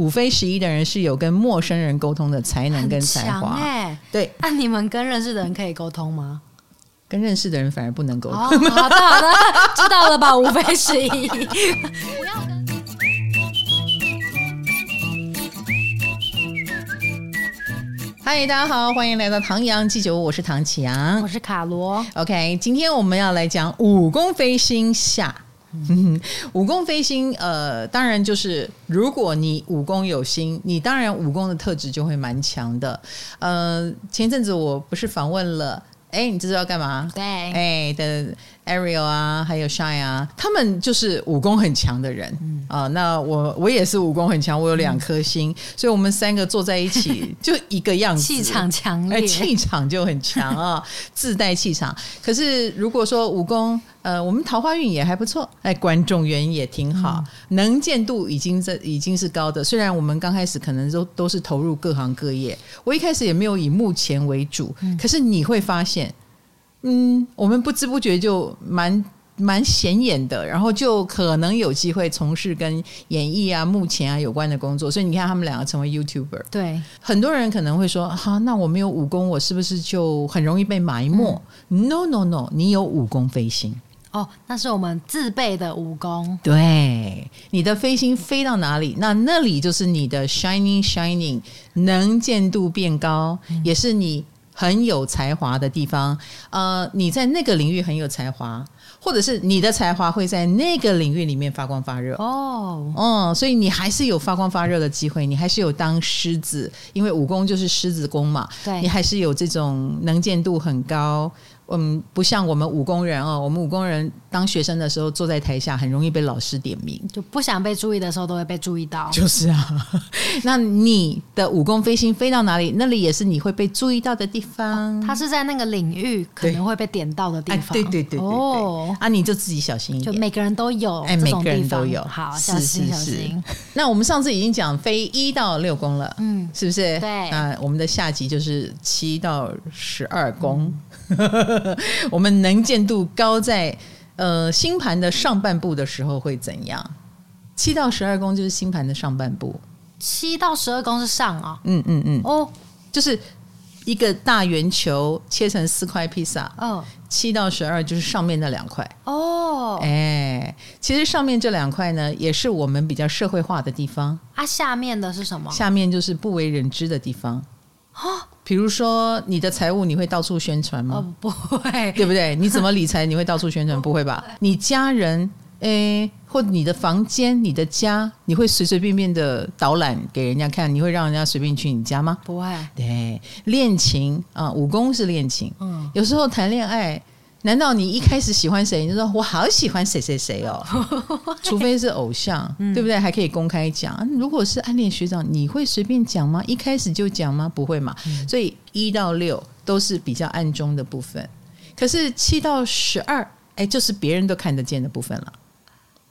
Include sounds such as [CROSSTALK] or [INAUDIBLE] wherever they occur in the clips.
五非十一的人是有跟陌生人沟通的才能跟才华。哎，对，那、啊、你们跟认识的人可以沟通吗？跟认识的人反而不能沟通。哦、好的，好的，[LAUGHS] 知道了吧？五非十一。不要跟。嗨，大家好，欢迎来到唐阳鸡酒屋，我是唐启阳，我是卡罗。OK，今天我们要来讲五功飞星下。嗯，[LAUGHS] 武功飞星，呃，当然就是如果你武功有心，你当然武功的特质就会蛮强的。呃，前阵子我不是访问了。哎，你这是要干嘛？对，哎的 Ariel 啊，还有 Shine 啊，他们就是武功很强的人啊、嗯呃。那我我也是武功很强，我有两颗星、嗯，所以我们三个坐在一起 [LAUGHS] 就一个样子，气场强烈，气场就很强啊，[LAUGHS] 自带气场。可是如果说武功，呃，我们桃花运也还不错，哎，观众缘也挺好，嗯、能见度已经在已经是高的。虽然我们刚开始可能都都是投入各行各业，我一开始也没有以目前为主，嗯、可是你会发现，嗯，我们不知不觉就蛮蛮显眼的，然后就可能有机会从事跟演艺啊、目前啊有关的工作。所以你看，他们两个成为 YouTuber，对很多人可能会说，哈、啊，那我没有武功，我是不是就很容易被埋没、嗯、？No No No，你有武功飞星。哦，那是我们自备的武功。对，你的飞星飞到哪里，那那里就是你的 shining shining，能见度变高，嗯、也是你很有才华的地方。呃，你在那个领域很有才华，或者是你的才华会在那个领域里面发光发热。哦，哦，所以你还是有发光发热的机会，你还是有当狮子，因为武功就是狮子功嘛。对，你还是有这种能见度很高。嗯，不像我们武工人哦，我们武工人当学生的时候坐在台下，很容易被老师点名，就不想被注意的时候都会被注意到。就是啊，[LAUGHS] 那你的武功飞行飞到哪里，那里也是你会被注意到的地方。他、哦、是在那个领域可能会被点到的地方。对对对对对，哦，啊，你就自己小心一点。就每个人都有，哎，每个人都有。好，小心小心。那我们上次已经讲飞一到六宫了，嗯，是不是？对。那我们的下集就是七到十二宫。嗯 [LAUGHS] 我们能见度高在呃星盘的上半部的时候会怎样？七到十二宫就是星盘的上半部。七到十二宫是上啊？嗯嗯嗯。哦，就是一个大圆球切成四块披萨。哦。七到十二就是上面那两块。哦。哎，其实上面这两块呢，也是我们比较社会化的地方。啊，下面的是什么？下面就是不为人知的地方。比如说你的财务，你会到处宣传吗？哦，不会，[LAUGHS] 对不对？你怎么理财？你会到处宣传？不会吧？[LAUGHS] 你家人，诶，或你的房间、你的家，你会随随便便的导览给人家看？你会让人家随便去你家吗？不会。对，恋情啊，武功是恋情。嗯，有时候谈恋爱。难道你一开始喜欢谁，你就说我好喜欢谁谁谁哦？[LAUGHS] 除非是偶像，嗯，对不对？还可以公开讲。如果是暗恋学长，你会随便讲吗？一开始就讲吗？不会嘛。嗯，所以一到六都是比较暗中的部分，可是七到十二，哎，就是别人都看得见的部分了。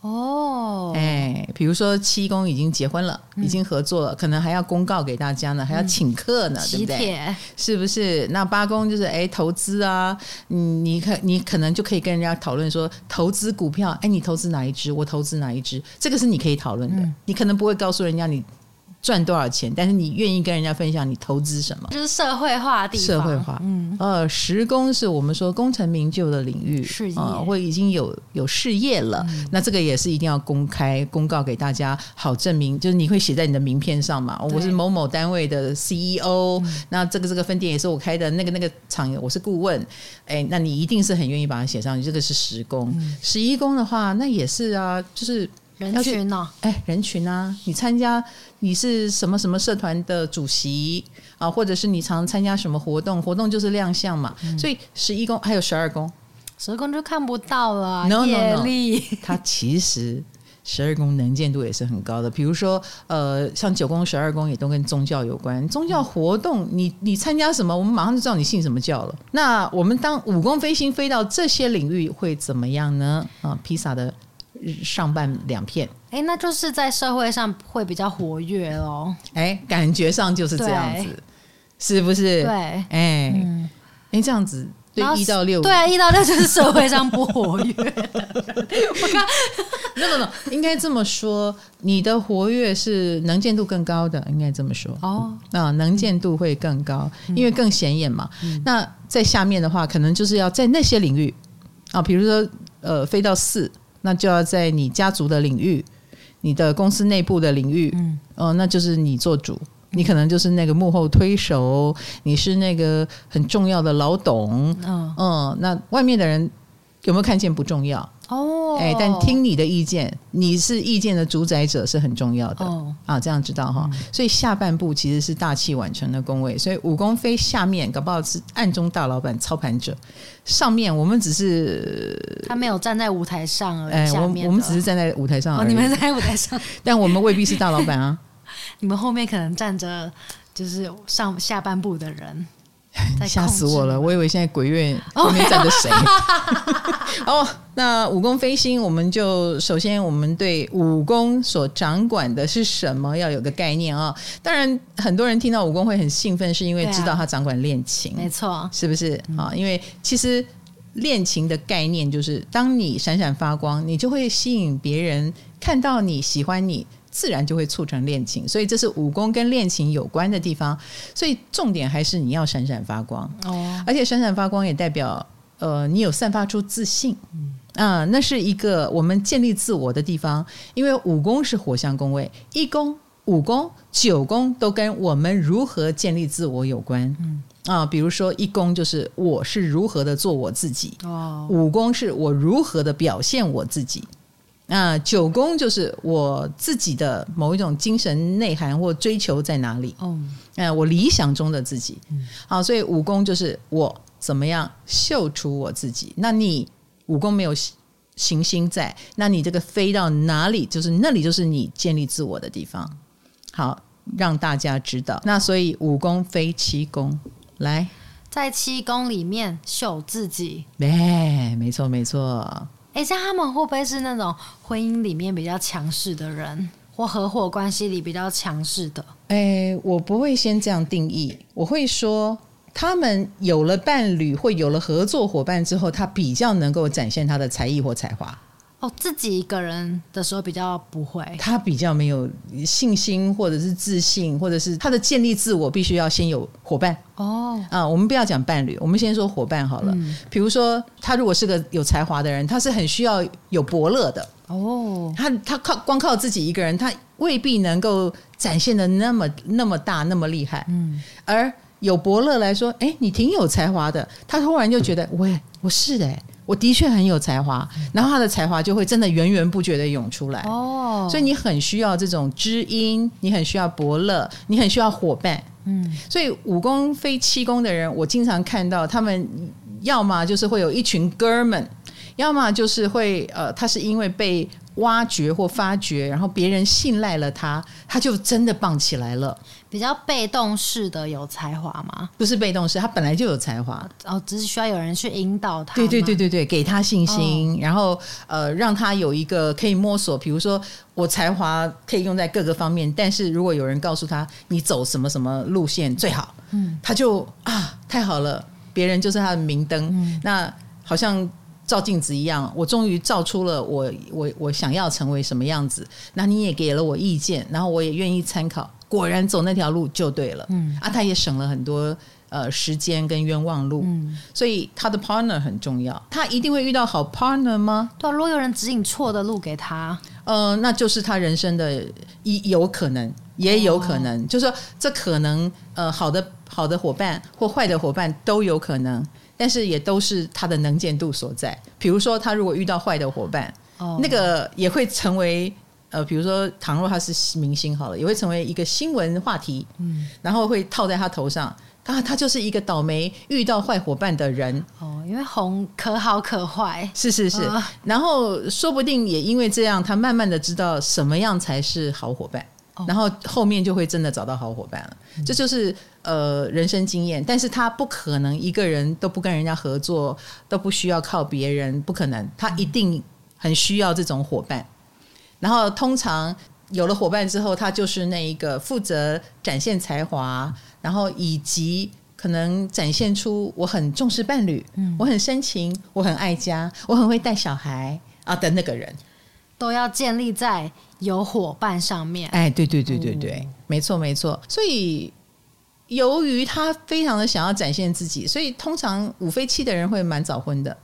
哦，哎，比如说七公已经结婚了，嗯，已经合作了，可能还要公告给大家呢，还要请客呢，嗯，对不对？是不是？那八公就是哎，投资啊，嗯，你可你可能就可以跟人家讨论说，投资股票，哎，你投资哪一只？我投资哪一只？这个是你可以讨论的，嗯，你可能不会告诉人家你。赚多少钱？但是你愿意跟人家分享你投资什么？就是社会化地方。社会化，嗯，呃，十工是我们说功成名就的领域，事业，呃、或已经有有事业了，嗯。那这个也是一定要公开公告给大家，好证明，就是你会写在你的名片上嘛。我是某某单位的 CEO，嗯，那这个这个分店也是我开的，那个那个厂我是顾问。哎，那你一定是很愿意把它写上去。这个是十宫，嗯，十一宫的话，那也是啊，就是。人群呢？哎，人群啊！你参加你是什么什么社团的主席啊？或者是你常参加什么活动？活动就是亮相嘛。嗯、所以十一宫还有十二宫，十二宫就看不到了。No no no，它其实十二宫能见度也是很高的。比如说，呃，像九宫、十二宫也都跟宗教有关。宗教活动，你你参加什么，我们马上就知道你信什么教了。那我们当五宫飞星飞到这些领域会怎么样呢？啊，披萨的。上半两片，哎，那就是在社会上会比较活跃喽。哎，感觉上就是这样子，是不是？对，哎，哎、嗯，这样子，对，一到六，对啊，一到六就是社会上不活跃。[LAUGHS] 我看，no no no，应该这么说，你的活跃是能见度更高的，应该这么说。哦，啊，能见度会更高，嗯、因为更显眼嘛。嗯、那在下面的话，可能就是要在那些领域啊，比如说呃，飞到四，那就要在你家族的领域、你的公司内部的领域，嗯，哦、呃，那就是你做主。你可能就是那个幕后推手，你是那个很重要的老董，嗯，嗯，那外面的人有没有看见不重要？哦，哎，但听你的意见，你是意见的主宰者是很重要的。哦，啊，这样知道哈，嗯、所以下半部其实是大器晚成的宫位，所以五宫飞下面搞不好是暗中大老板操盘者，上面我们只是他没有站在舞台上而已，哎，我我们只是站在舞台上而已，哦，你们在舞台上，[LAUGHS] 但我们未必是大老板啊。[LAUGHS] 你们后面可能站着就是上下半部的人，[LAUGHS] 吓死我了！我以为现在鬼月后面站着谁？哦，[LAUGHS] 那武功飞星，我们就首先我们对武功所掌管的是什么要有个概念啊、哦。当然，很多人听到武功会很兴奋，是因为知道他掌管恋情，没错，是不是啊？嗯、因为其实恋情的概念就是，当你闪闪发光，你就会吸引别人看到你喜欢你。自然就会促成恋情，所以这是武功跟恋情有关的地方。所以重点还是你要闪闪发光。哦，而且闪闪发光也代表呃，你有散发出自信，嗯。啊，那是一个我们建立自我的地方。因为五宫是火象宫位，一宫、五宫、九宫都跟我们如何建立自我有关，嗯。啊，比如说一宫就是我是如何的做我自己。哦，五宫是我如何的表现我自己。那九宫就是我自己的某一种精神内涵或追求在哪里？哦，嗯，我理想中的自己。好，所以五宫就是我怎么样秀出我自己。那你五宫没有行星在，那你这个飞到哪里？就是那里就是你建立自我的地方。好，让大家知道。那所以五宫飞七宫，来在七宫里面秀自己。哎，没错，没错。哎，像他们会不会是那种婚姻里面比较强势的人，或合伙关系里比较强势的？哎，我不会先这样定义，我会说他们有了伴侣或有了合作伙伴之后，他比较能够展现他的才艺或才华。哦，自己一个人的时候比较不会，他比较没有信心，或者是自信，或者是他的建立自我必须要先有伙伴。哦，啊，我们不要讲伴侣，我们先说伙伴好了。嗯，比如说，他如果是个有才华的人，他是很需要有伯乐的。哦，他他靠光靠自己一个人，他未必能够展现的那么那么大那么厉害。嗯，而有伯乐来说，哎，你挺有才华的，他突然就觉得，喂，我是的。我的确很有才华，然后他的才华就会真的源源不绝的涌出来。哦，所以你很需要这种知音，你很需要伯乐，你很需要伙伴。嗯，所以武功非七功的人，我经常看到他们，要么就是会有一群哥们，要么就是会呃，他是因为被挖掘或发掘，然后别人信赖了他，他就真的棒起来了。比较被动式的有才华吗？不是被动式，他本来就有才华，哦，只是需要有人去引导他。对对对对对，给他信心，哦、然后呃，让他有一个可以摸索。比如说，我才华可以用在各个方面，但是如果有人告诉他你走什么什么路线最好，嗯，他就啊，太好了，别人就是他的明灯。嗯、那好像照镜子一样，我终于照出了我我我想要成为什么样子。那你也给了我意见，然后我也愿意参考。果然走那条路就对了，嗯。啊，他也省了很多呃时间跟冤枉路，嗯，所以他的 partner 很重要，他一定会遇到好 partner 吗？对啊，如果有人指引错的路给他，呃，那就是他人生的一有可能，也有可能，哦、就是说这可能呃好的好的伙伴或坏的伙伴都有可能，但是也都是他的能见度所在。比如说他如果遇到坏的伙伴，哦，那个也会成为。呃，比如说，倘若他是明星好了，也会成为一个新闻话题，嗯，然后会套在他头上，他他就是一个倒霉遇到坏伙伴的人。哦，因为红可好可坏，是是是，呃、然后说不定也因为这样，他慢慢的知道什么样才是好伙伴，哦、然后后面就会真的找到好伙伴了，嗯、这就是呃人生经验，但是他不可能一个人都不跟人家合作，都不需要靠别人，不可能，他一定很需要这种伙伴。然后通常有了伙伴之后，他就是那一个负责展现才华，然后以及可能展现出我很重视伴侣，嗯，我很深情，我很爱家，我很会带小孩啊的那个人，都要建立在有伙伴上面。哎，对对对对对，嗯、没错没错。所以，由于他非常的想要展现自己，所以通常五飞七的人会蛮早婚的。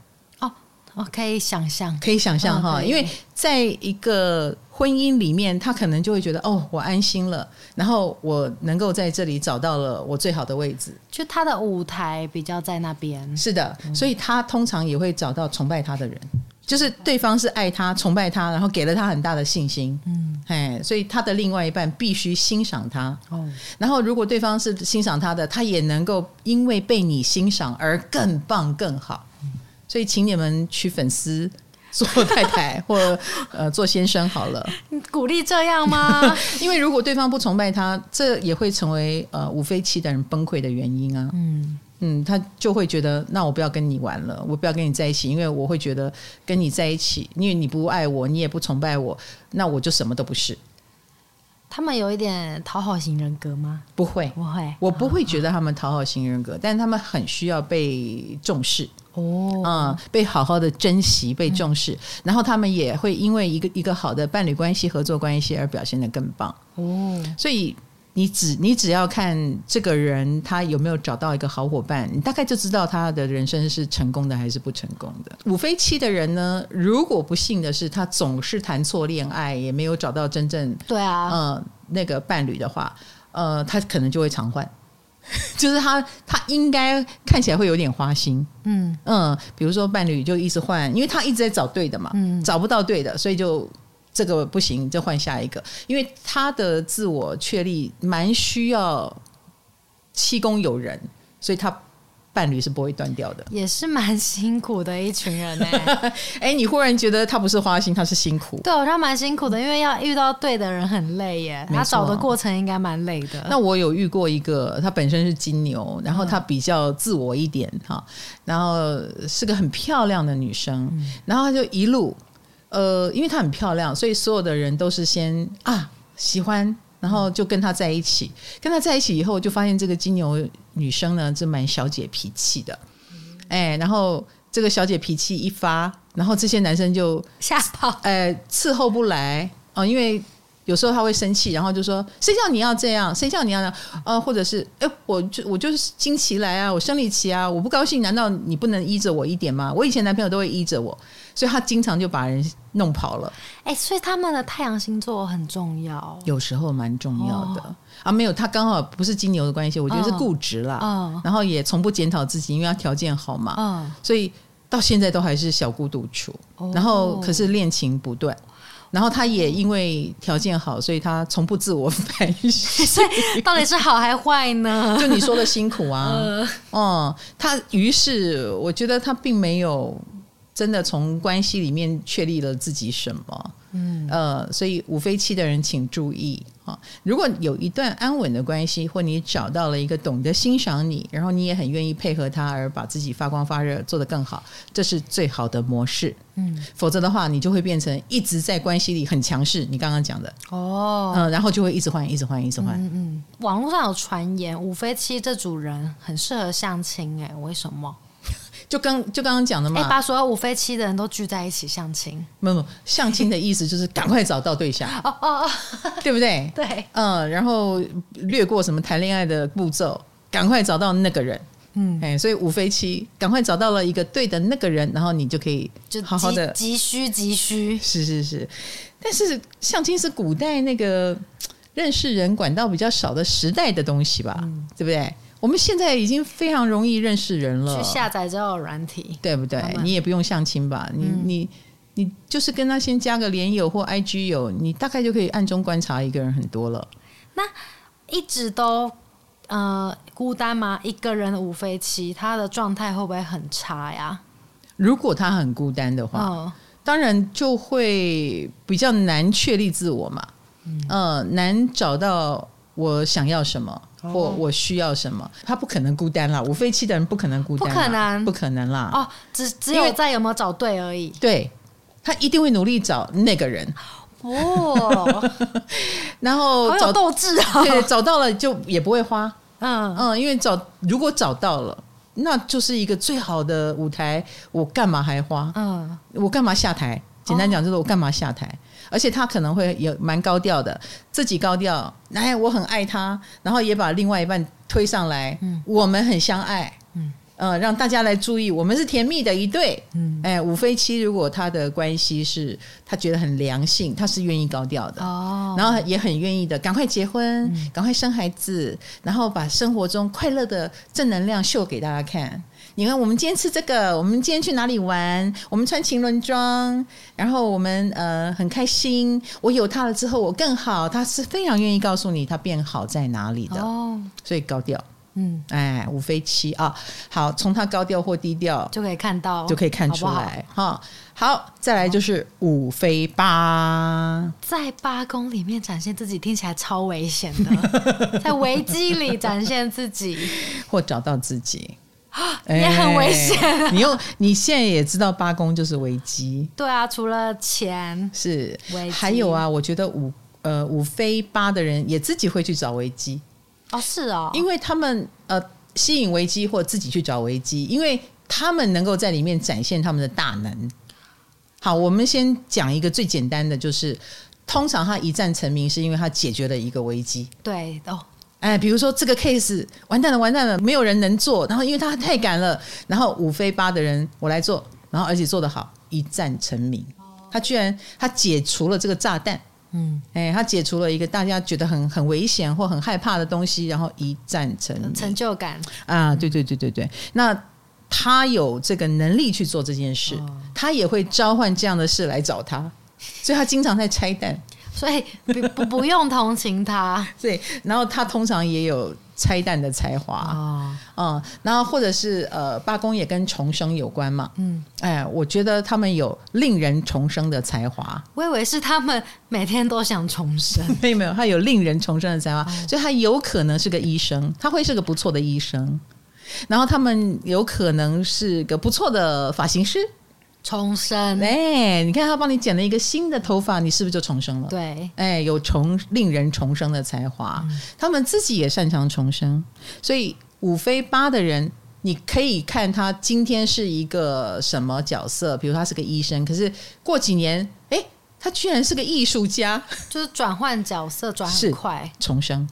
哦，可以想象，可以想象哈，因为在一个婚姻里面，他可能就会觉得哦，我安心了，然后我能够在这里找到了我最好的位置，就他的舞台比较在那边。是的，所以他通常也会找到崇拜他的人，就是对方是爱他、崇拜他，然后给了他很大的信心。嗯，哎，所以他的另外一半必须欣赏他。哦，然后如果对方是欣赏他的，他也能够因为被你欣赏而更棒、更好。所以，请你们娶粉丝做太太 [LAUGHS] 或呃做先生好了。你鼓励这样吗？[LAUGHS] 因为如果对方不崇拜他，这也会成为呃五非期的人崩溃的原因啊。嗯嗯，他就会觉得，那我不要跟你玩了，我不要跟你在一起，因为我会觉得跟你在一起，因为你不爱我，你也不崇拜我，那我就什么都不是。他们有一点讨好型人格吗？不会，不会，我不会觉得他们讨好型人格，但是他们很需要被重视。哦，嗯，被好好的珍惜，被重视，嗯、然后他们也会因为一个一个好的伴侣关系、合作关系而表现得更棒。哦，所以你只你只要看这个人他有没有找到一个好伙伴，你大概就知道他的人生是成功的还是不成功的。五飞七的人呢，如果不幸的是他总是谈错恋爱，也没有找到真正对啊，嗯，那个伴侣的话，呃，他可能就会常换。[LAUGHS] 就是他，他应该看起来会有点花心，嗯嗯，比如说伴侣就一直换，因为他一直在找对的嘛，嗯，找不到对的，所以就这个不行，就换下一个，因为他的自我确立蛮需要七公有人，所以他。伴侣是不会断掉的，也是蛮辛苦的一群人哎、欸。[LAUGHS] 哎、欸，你忽然觉得他不是花心，他是辛苦。对，他蛮辛苦的，因为要遇到对的人很累耶。他找的过程应该蛮累的。那我有遇过一个，他本身是金牛，然后他比较自我一点哈，然后是个很漂亮的女生，然后他就一路呃，因为她很漂亮，所以所有的人都是先啊喜欢。然后就跟他在一起，跟他在一起以后，就发现这个金牛女生呢，是蛮小姐脾气的，哎，然后这个小姐脾气一发，然后这些男生就吓跑，哎，伺候不来哦，因为有时候他会生气，然后就说：“谁叫你要这样？谁叫你要这样？”呃，或者是：“哎，我就我就是经期来啊，我生理期啊，我不高兴，难道你不能依着我一点吗？我以前男朋友都会依着我。”所以他经常就把人弄跑了。哎、欸，所以他们的太阳星座很重要，有时候蛮重要的、哦、啊。没有，他刚好不是金牛的关系，我觉得是固执啦。嗯、哦，然后也从不检讨自己，因为他条件好嘛。嗯、哦，所以到现在都还是小孤独处。哦、然后可是恋情不断，然后他也因为条件好，所以他从不自我反省。[LAUGHS] 所以到底是好还坏呢？就你说的辛苦啊。[LAUGHS] 嗯，嗯，他于是我觉得他并没有。真的从关系里面确立了自己什么？嗯，呃，所以五飞七的人请注意啊！如果有一段安稳的关系，或你找到了一个懂得欣赏你，然后你也很愿意配合他，而把自己发光发热做得更好，这是最好的模式。嗯，否则的话，你就会变成一直在关系里很强势。你刚刚讲的哦，嗯、呃，然后就会一直换，一直换，一直换。嗯嗯。网络上有传言，五飞七这组人很适合相亲，哎，为什么？就刚就刚刚讲的嘛，把所有五飞七的人都聚在一起相亲。没有，相亲的意思就是赶快找到对象。[LAUGHS] 哦哦哦，对不对？对，嗯，然后略过什么谈恋爱的步骤，赶快找到那个人。嗯，哎，所以五飞七赶快找到了一个对的那个人，然后你就可以就好好的急需急需。是是是，但是相亲是古代那个认识人管道比较少的时代的东西吧？嗯，对不对？我们现在已经非常容易认识人了，去下载交友软体，对不对？你也不用相亲吧？你、嗯、你你就是跟他先加个连友或 IG 友，你大概就可以暗中观察一个人很多了。那一直都呃孤单吗？一个人五飞七，他的状态会不会很差呀？如果他很孤单的话，哦、当然就会比较难确立自我嘛。嗯、呃，难找到我想要什么。或我需要什么，他不可能孤单啦。五飞七的人不可能孤单，不可能，不可能啦。哦，只只有在有没有找对而已。对，他一定会努力找那个人。哦，[LAUGHS] 然后好有斗志啊！对，找到了就也不会花，嗯嗯，因为找如果找到了，那就是一个最好的舞台，我干嘛还花？嗯，我干嘛下台？简单讲就是我干嘛下台？而且他可能会有蛮高调的，自己高调，哎，我很爱他，然后也把另外一半推上来，嗯，我们很相爱，嗯。呃，让大家来注意，我们是甜蜜的一对。嗯，哎，五飞七，如果他的关系是他觉得很良性，他是愿意高调的哦，然后也很愿意的，赶快结婚，嗯、赶快生孩子，然后把生活中快乐的正能量秀给大家看。你看，我们今天吃这个，我们今天去哪里玩？我们穿情人装，然后我们呃很开心。我有他了之后，我更好。他是非常愿意告诉你他变好在哪里的哦，所以高调。嗯，哎，五飞七啊，好，从他高调或低调就可以看到，就可以看出来哈。好，再来就是五飞八，在八宫里面展现自己，听起来超危险的，在危机里展现自己，[LAUGHS] 或找到自己，也很危险。哎、你用你现在也知道八宫就是危机，对啊，除了钱是危机，还有啊，我觉得五呃五飞八的人也自己会去找危机。哦，是啊、哦，因为他们呃吸引危机或自己去找危机，因为他们能够在里面展现他们的大能。好，我们先讲一个最简单的，就是通常他一战成名是因为他解决了一个危机。对哦，哎，比如说这个 case 完蛋了，完蛋了，没有人能做，然后因为他太赶了，然后五飞八的人我来做，然后而且做得好，一战成名。他居然他解除了这个炸弹。嗯，哎，他解除了一个大家觉得很很危险或很害怕的东西，然后一战成成就感。啊，对对对对对。那他有这个能力去做这件事，哦、他也会召唤这样的事来找他，所以他经常在拆弹，所以不不不用同情他。[LAUGHS] 对，然后他通常也有。拆弹的才华啊，嗯，然后或者是呃，八公也跟重生有关嘛，嗯，哎，我觉得他们有令人重生的才华。我以为是他们每天都想重生，[LAUGHS] 没有没有，他有令人重生的才华，哦、所以他有可能是个医生，他会是个不错的医生。然后他们有可能是个不错的发型师。重生，哎，你看他帮你剪了一个新的头发，你是不是就重生了？对，哎，有重令人重生的才华，嗯、他们自己也擅长重生，所以五飞八的人，你可以看他今天是一个什么角色，比如他是个医生，可是过几年，哎，他居然是个艺术家，就是转换角色转很快，重生。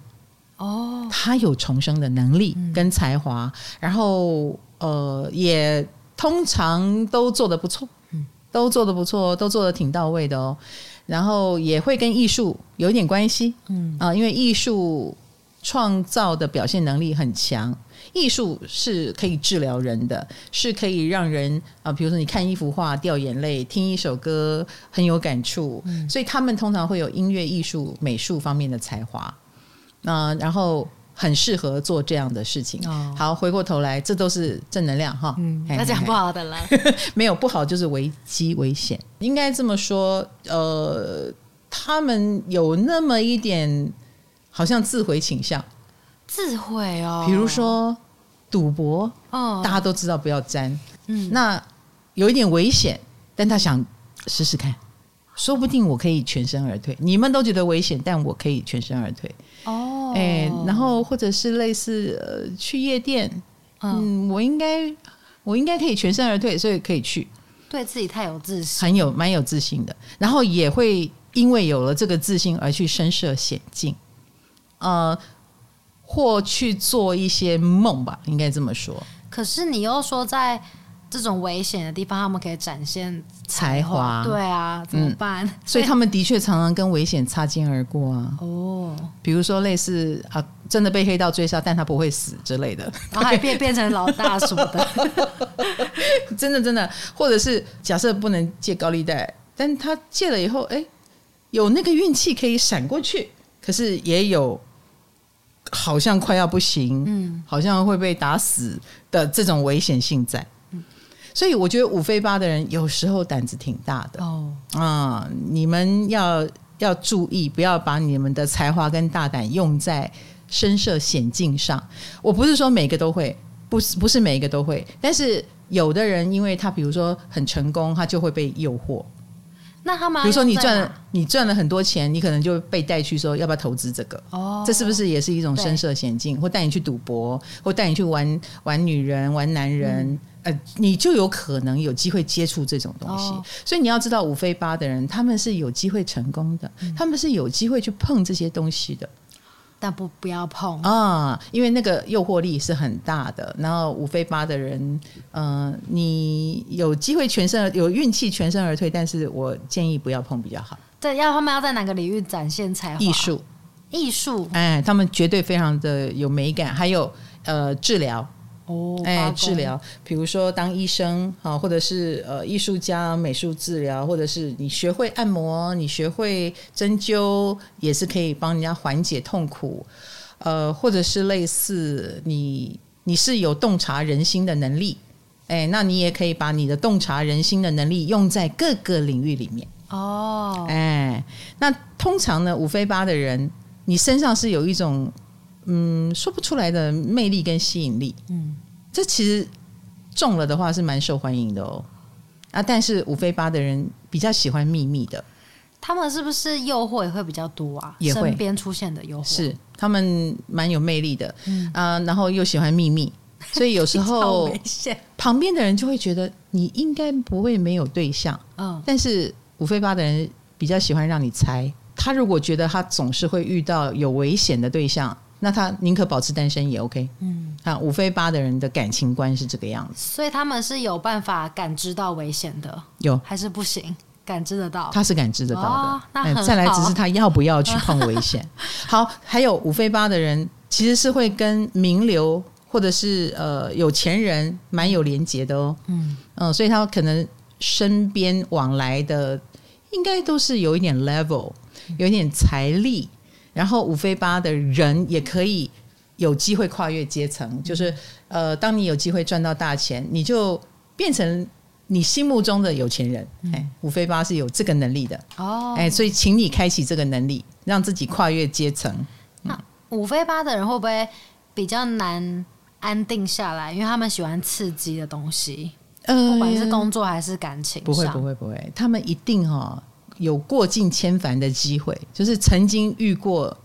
哦，他有重生的能力跟才华，嗯、然后呃也。通常都做的不错，嗯，都做的不错，都做的挺到位的哦。然后也会跟艺术有一点关系，嗯啊，因为艺术创造的表现能力很强，艺术是可以治疗人的，是可以让人啊，比如说你看一幅画掉眼泪，听一首歌很有感触，嗯，所以他们通常会有音乐、艺术、美术方面的才华，啊，然后。很适合做这样的事情。哦、好，回过头来，这都是正能量哈。嗯，那讲不好的了，[LAUGHS] 没有不好，就是危机危险。应该这么说，呃，他们有那么一点，好像自毁倾向。自毁哦，比如说赌博，哦，大家都知道不要沾。嗯，那有一点危险，但他想试试看，说不定我可以全身而退。你们都觉得危险，但我可以全身而退。哦，哎，然后或者是类似呃去夜店，嗯，我应该我应该可以全身而退，所以可以去，对自己太有自信，很有蛮有自信的，然后也会因为有了这个自信而去身涉险境，呃，或去做一些梦吧，应该这么说。可是你又说在。这种危险的地方，他们可以展现才华。对啊，怎么办？嗯、所以他们的确常常跟危险擦肩而过啊。哦，比如说类似啊，真的被黑道追杀，但他不会死之类的，然后还变变成老大什么的。[LAUGHS] 真的真的，或者是假设不能借高利贷，但他借了以后，哎，有那个运气可以闪过去，可是也有好像快要不行，嗯，好像会被打死的这种危险性在。所以我觉得五飞八的人有时候胆子挺大的哦，啊、嗯，你们要要注意，不要把你们的才华跟大胆用在深涉险境上。我不是说每个都会，不是不是每一个都会，但是有的人因为他比如说很成功，他就会被诱惑。那他们比如说你赚了你赚了很多钱，你可能就被带去说要不要投资这个？哦，这是不是也是一种深色险境？或带你去赌博，或带你去玩玩女人、玩男人？嗯呃，你就有可能有机会接触这种东西，哦、所以你要知道五非八的人，他们是有机会成功的，嗯、他们是有机会去碰这些东西的，但不不要碰。啊，因为那个诱惑力是很大的。然后五非八的人，嗯、呃，你有机会全身有运气全身而退，但是我建议不要碰比较好。对，要他们要在哪个领域展现才艺术，艺术，哎，他们绝对非常的有美感，还有呃治疗。哦，哎，治疗，比如说当医生啊，或者是呃艺术家、美术治疗，或者是你学会按摩，你学会针灸，也是可以帮人家缓解痛苦。呃，或者是类似你你是有洞察人心的能力，哎，那你也可以把你的洞察人心的能力用在各个领域里面。哦，哎，那通常呢，五非八的人，你身上是有一种。嗯，说不出来的魅力跟吸引力，嗯，这其实中了的话是蛮受欢迎的哦。啊，但是五飞八的人比较喜欢秘密的，他们是不是诱惑也会比较多啊？也会。身边出现的诱惑。是他们蛮有魅力的，嗯。啊，然后又喜欢秘密，所以有时候 [LAUGHS] 旁边的人就会觉得你应该不会没有对象，嗯，但是五飞八的人比较喜欢让你猜，他如果觉得他总是会遇到有危险的对象。那他宁可保持单身也 OK，嗯，啊，五非八的人的感情观是这个样子，所以他们是有办法感知到危险的，有还是不行？感知得到？他是感知得到的。哦，那。再来只是他要不要去碰危险。[LAUGHS] 好，还有五非八的人其实是会跟名流或者是呃有钱人蛮有连结的哦，嗯嗯，呃，所以他可能身边往来的应该都是有一点 level，有一点财力。然后五非八的人也可以有机会跨越阶层，就是呃，当你有机会赚到大钱，你就变成你心目中的有钱人。哎，五非八是有这个能力的哦，哎，所以请你开启这个能力，让自己跨越阶层。那五非八的人会不会比较难安定下来？因为他们喜欢刺激的东西，呃，不管是工作还是感情，不会不会不会，他们一定哈。有过尽千帆的机会，就是曾经遇过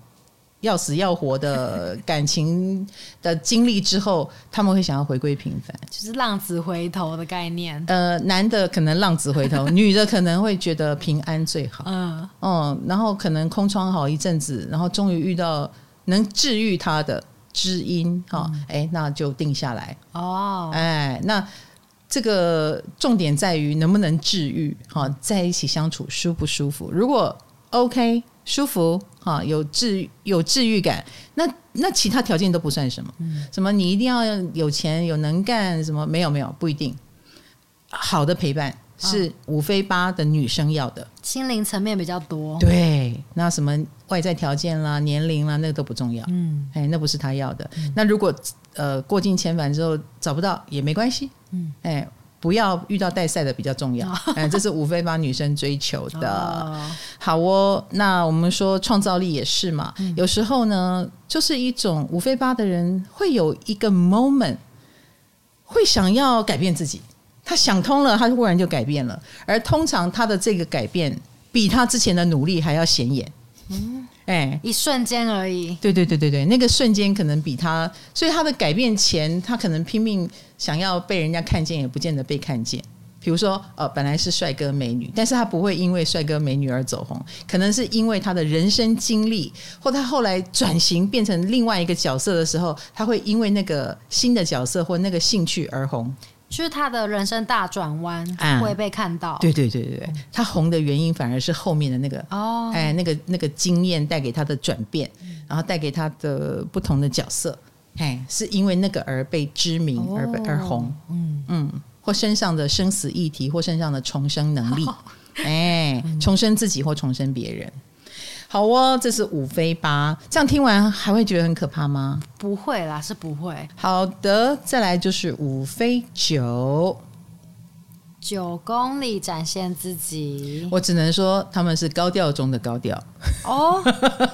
要死要活的感情的经历之后，他们会想要回归平凡，就是浪子回头的概念。呃，男的可能浪子回头，[LAUGHS] 女的可能会觉得平安最好。嗯嗯，然后可能空窗好一阵子，然后终于遇到能治愈他的知音，哈，哎，那就定下来。哦，哎，那。这个重点在于能不能治愈，哈，在一起相处舒不舒服？如果 OK 舒服，哈，有治有治愈感，那那其他条件都不算什么。嗯，什么你一定要有钱有能干，什么没有没有不一定。好的陪伴是五非八的女生要的，心灵层面比较多。对，那什么外在条件啦、年龄啦，那个都不重要。嗯，哎，那不是他要的。嗯，那如果呃过尽千帆之后找不到也没关系。嗯，哎，不要遇到带赛的比较重要。哎，这是五非八女生追求的。哦、好哦，那我们说创造力也是嘛。嗯、有时候呢，就是一种五非八的人会有一个 moment，会想要改变自己。他想通了，他忽然就改变了。而通常他的这个改变，比他之前的努力还要显眼。嗯。哎，一瞬间而已。对对对对对，那个瞬间可能比他，所以他的改变前，他可能拼命想要被人家看见，也不见得被看见。比如说，呃，本来是帅哥美女，但是他不会因为帅哥美女而走红，可能是因为他的人生经历，或他后来转型变成另外一个角色的时候，他会因为那个新的角色或那个兴趣而红。就是他的人生大转弯会被看到，嗯，对对对对。对，他红的原因反而是后面的那个哦，哎，那个那个经验带给他的转变，然后带给他的不同的角色，哎，是因为那个而被知名而被而红，嗯。嗯，或身上的生死议题，或身上的重生能力，[LAUGHS] 哎，重生自己或重生别人。好哦，这是五飞八，这样听完还会觉得很可怕吗？不会啦，是不会。好的，再来就是五飞九，九公里展现自己，我只能说他们是高调中的高调哦，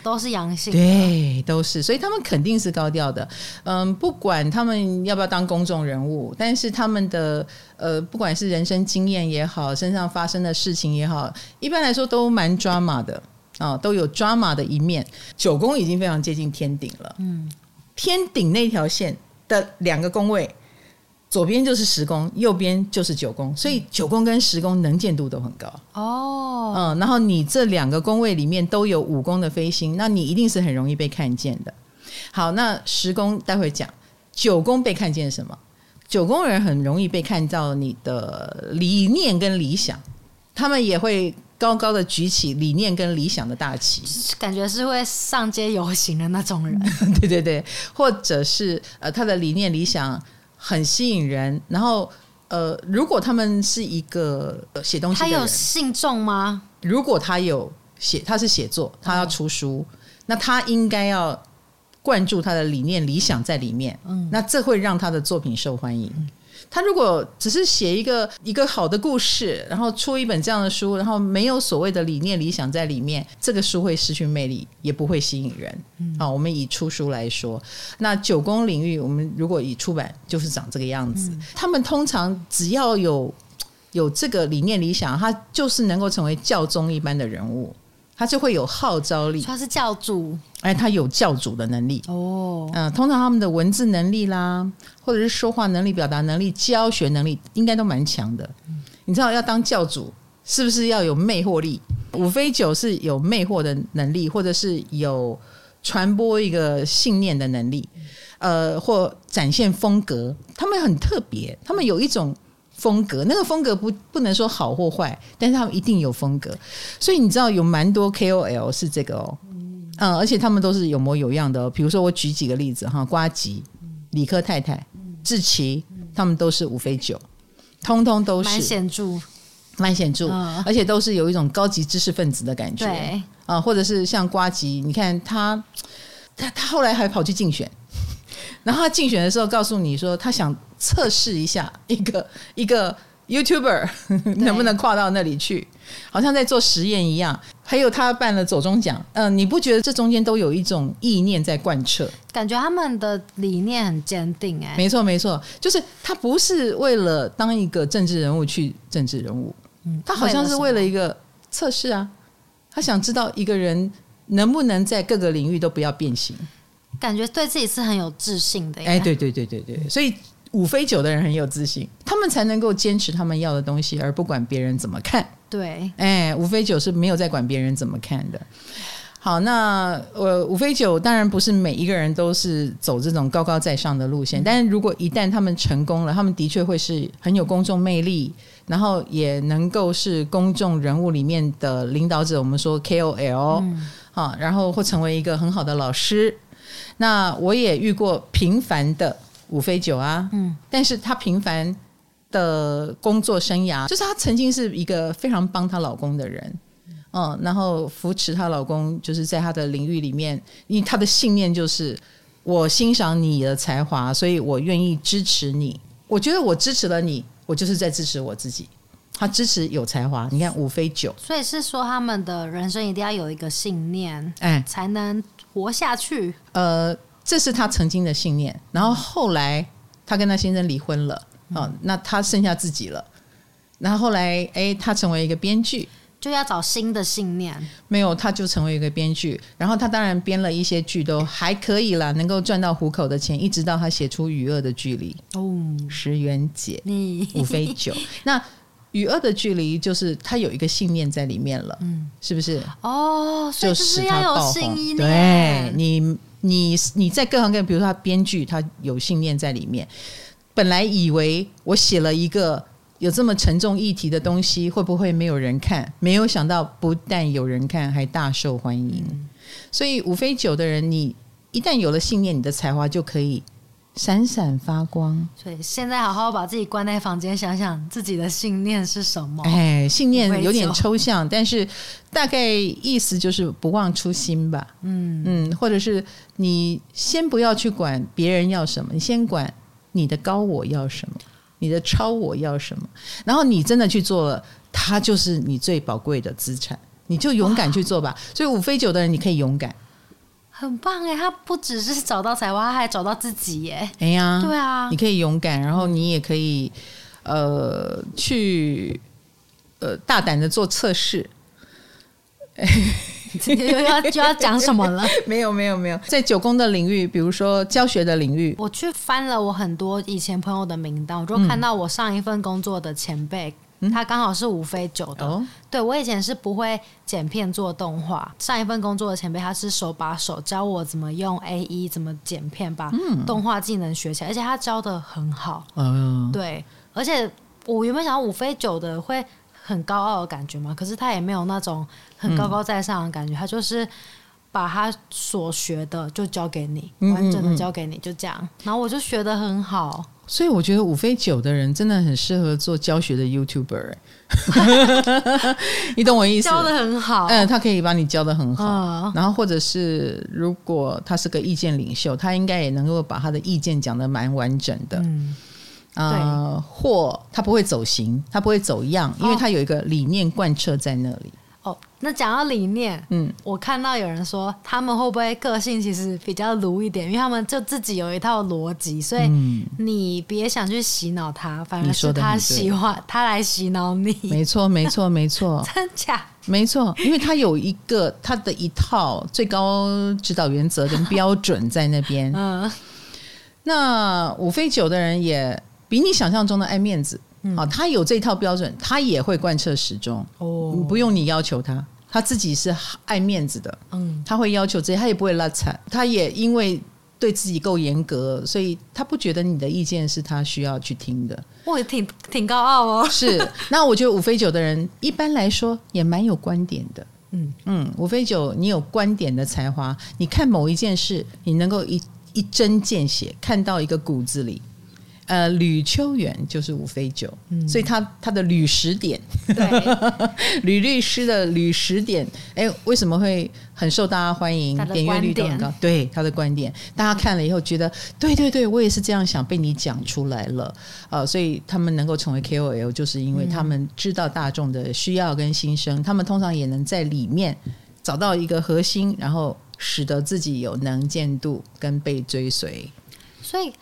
都是阳性，[LAUGHS] 对，都是，所以他们肯定是高调的。嗯，不管他们要不要当公众人物，但是他们的呃，不管是人生经验也好，身上发生的事情也好，一般来说都蛮 drama 的啊，都有 drama 的一面。九宫已经非常接近天顶了，嗯，天顶那条线的两个宫位。左边就是十宫，右边就是九宫，所以九宫跟十宫能见度都很高哦。嗯，然后你这两个宫位里面都有五宫的飞星，那你一定是很容易被看见的。好，那十宫待会讲，九宫被看见什么？九宫人很容易被看到你的理念跟理想，他们也会高高的举起理念跟理想的大旗，感觉是会上街游行的那种人。[LAUGHS] 对对对，或者是呃，他的理念理想。很吸引人，然后呃，如果他们是一个写东西他有信众吗？如果他有写，他是写作，他要出书，哦、那他应该要灌注他的理念、理想在里面，嗯，那这会让他的作品受欢迎。嗯他如果只是写一个一个好的故事，然后出一本这样的书，然后没有所谓的理念理想在里面，这个书会失去魅力，也不会吸引人。嗯、啊，我们以出书来说，那九宫领域，我们如果以出版，就是长这个样子。嗯、他们通常只要有有这个理念理想，他就是能够成为教宗一般的人物。他就会有号召力，他是教主，哎，他有教主的能力哦。嗯，通常他们的文字能力啦，或者是说话能力、表达能力、教学能力，应该都蛮强的。嗯，你知道要当教主，是不是要有魅惑力？五飞九是有魅惑的能力，或者是有传播一个信念的能力，呃，或展现风格。他们很特别，他们有一种。风格那个风格不不能说好或坏，但是他们一定有风格，所以你知道有蛮多 KOL 是这个哦，嗯，而且他们都是有模有样的哦。比如说我举几个例子哈，瓜吉、理科太太、志奇，他们都是五飞九，通通都是蛮显著，蛮显著，而且都是有一种高级知识分子的感觉，对。啊，或者是像瓜吉，你看他他他后来还跑去竞选。然后他竞选的时候告诉你说，他想测试一下一个 [LAUGHS] 一个 YouTuber 能不能跨到那里去，好像在做实验一样。还有他办了左中奖，嗯、呃，你不觉得这中间都有一种意念在贯彻？感觉他们的理念很坚定，哎，没错没错，就是他不是为了当一个政治人物去政治人物，嗯，他好像是为了一个测试啊，他想知道一个人能不能在各个领域都不要变形。感觉对自己是很有自信的，哎，对对对对对，所以五飞九的人很有自信，他们才能够坚持他们要的东西，而不管别人怎么看。对，哎，五飞九是没有在管别人怎么看的。好，那呃，五飞九当然不是每一个人都是走这种高高在上的路线，嗯、但是如果一旦他们成功了，他们的确会是很有公众魅力，然后也能够是公众人物里面的领导者，我们说 KOL，嗯、好，然后会成为一个很好的老师。那我也遇过平凡的五飞九啊，嗯，但是她平凡的工作生涯，就是她曾经是一个非常帮她老公的人，嗯，然后扶持她老公，就是在她的领域里面，因为她的信念就是我欣赏你的才华，所以我愿意支持你。我觉得我支持了你，我就是在支持我自己。她支持有才华，你看五飞九，所以是说他们的人生一定要有一个信念，哎，才能。活下去，呃，这是他曾经的信念。然后后来他跟他先生离婚了，嗯、哦，那他剩下自己了。然后后来，哎，他成为一个编剧，就要找新的信念。没有，他就成为一个编剧。然后他当然编了一些剧，都还可以啦，能够赚到糊口的钱。一直到他写出《与恶的距离》哦，石原姐，你五飞九 [LAUGHS] 那。与恶的距离就是他有一个信念在里面了，嗯，是不是？哦，就使他爆红。对你，你你在各行各业，比如说他编剧，他有信念在里面。本来以为我写了一个有这么沉重议题的东西，会不会没有人看？没有想到，不但有人看，还大受欢迎。嗯，所以五飞九的人，你一旦有了信念，你的才华就可以。闪闪发光，所以现在好好把自己关在房间，想想自己的信念是什么。哎，信念有点抽象，[LAUGHS] 但是大概意思就是不忘初心吧。嗯嗯，或者是你先不要去管别人要什么，你先管你的高我要什么。你的超我要什么？然后你真的去做了，它就是你最宝贵的资产，你就勇敢去做吧。所以五飞九的人，你可以勇敢，很棒哎！他不只是找到才华，他还找到自己耶。哎呀，对啊，你可以勇敢，然后你也可以呃去呃大胆的做测试。[LAUGHS] 又要就要讲什么了？[LAUGHS] 没有没有没有，在九宫的领域，比如说教学的领域，我去翻了我很多以前朋友的名单，我就看到我上一份工作的前辈，嗯、他刚好是五飞九的。哦、对，我以前是不会剪片做动画，上一份工作的前辈他是手把手教我怎么用 AE 怎么剪片，把动画技能学起来，而且他教的很好。嗯，对，而且我原本想要五飞九的会很高傲的感觉嘛，可是他也没有那种很高高在上的感觉，嗯、他就是把他所学的就教给你，完整的教给你，就这样。然后我就学的很好，所以我觉得五飞九的人真的很适合做教学的 YouTuber。[LAUGHS] 你懂我意思？教的很好，嗯，他可以把你教的很好。嗯、然后或者是如果他是个意见领袖，他应该也能够把他的意见讲的蛮完整的。嗯啊，呃、或他不会走形，他不会走样，因为他有一个理念贯彻在那里。哦，那讲到理念，嗯，我看到有人说他们会不会个性其实比较卢一点，因为他们就自己有一套逻辑，所以你别想去洗脑他，反而是他喜欢他来洗脑你。没错，没错，没错，[LAUGHS] 真假？没错，因为他有一个他的一套最高指导原则跟标准在那边。[LAUGHS] 嗯，那五飞九的人也。比你想象中的爱面子，嗯、啊，他有这套标准，他也会贯彻始终。哦，不用你要求他，他自己是爱面子的。嗯，他会要求这些，他也不会拉踩，他也因为对自己够严格，所以他不觉得你的意见是他需要去听的。我也挺挺高傲哦。是，那我觉得五飞九的人一般来说也蛮有观点的。嗯嗯，五飞九，你有观点的才华，你看某一件事，你能够一一针见血，看到一个骨子里。呃，吕秋远就是五飞九，嗯、所以他他的吕十点，对，[LAUGHS] 吕律师的吕十点，哎，为什么会很受大家欢迎？点阅率都很高。对他的观点，大家看了以后觉得，对对对，我也是这样想，被你讲出来了。呃，所以他们能够成为 KOL，就是因为他们知道大众的需要跟心声，嗯、他们通常也能在里面找到一个核心，然后使得自己有能见度跟被追随。所以。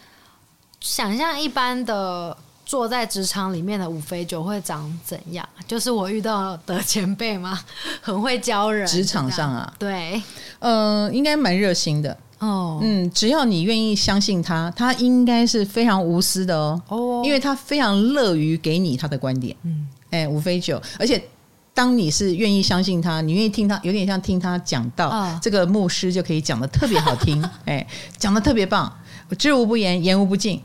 想象一般的坐在职场里面的五飞九会长怎样？就是我遇到的前辈吗？很会教人。职场上啊，对，嗯、呃，应该蛮热心的哦。嗯，只要你愿意相信他，他应该是非常无私的哦。哦，因为他非常乐于给你他的观点。嗯，哎，五飞九，而且当你是愿意相信他，你愿意听他，有点像听他讲到，哦、这个牧师就可以讲的特别好听。[LAUGHS] 哎，讲的特别棒，知无不言，言无不尽。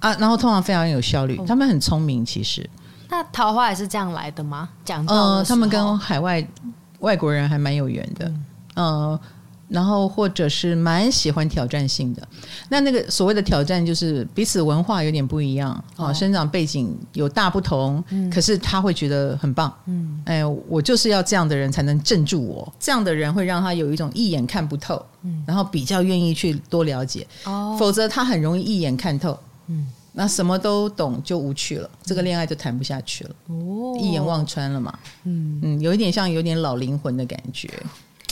啊，然后通常非常有效率，他们很聪明，其实。那桃花也是这样来的吗？讲呃，他们跟海外外国人还蛮有缘的，嗯、呃，然后或者是蛮喜欢挑战性的。那那个所谓的挑战，就是彼此文化有点不一样啊，哦、生长背景有大不同，嗯、可是他会觉得很棒，嗯，哎，我就是要这样的人才能镇住我，这样的人会让他有一种一眼看不透，嗯，然后比较愿意去多了解，哦，否则他很容易一眼看透。嗯，那什么都懂就无趣了，这个恋爱就谈不下去了。哦，一眼望穿了嘛。嗯嗯，有一点像有点老灵魂的感觉，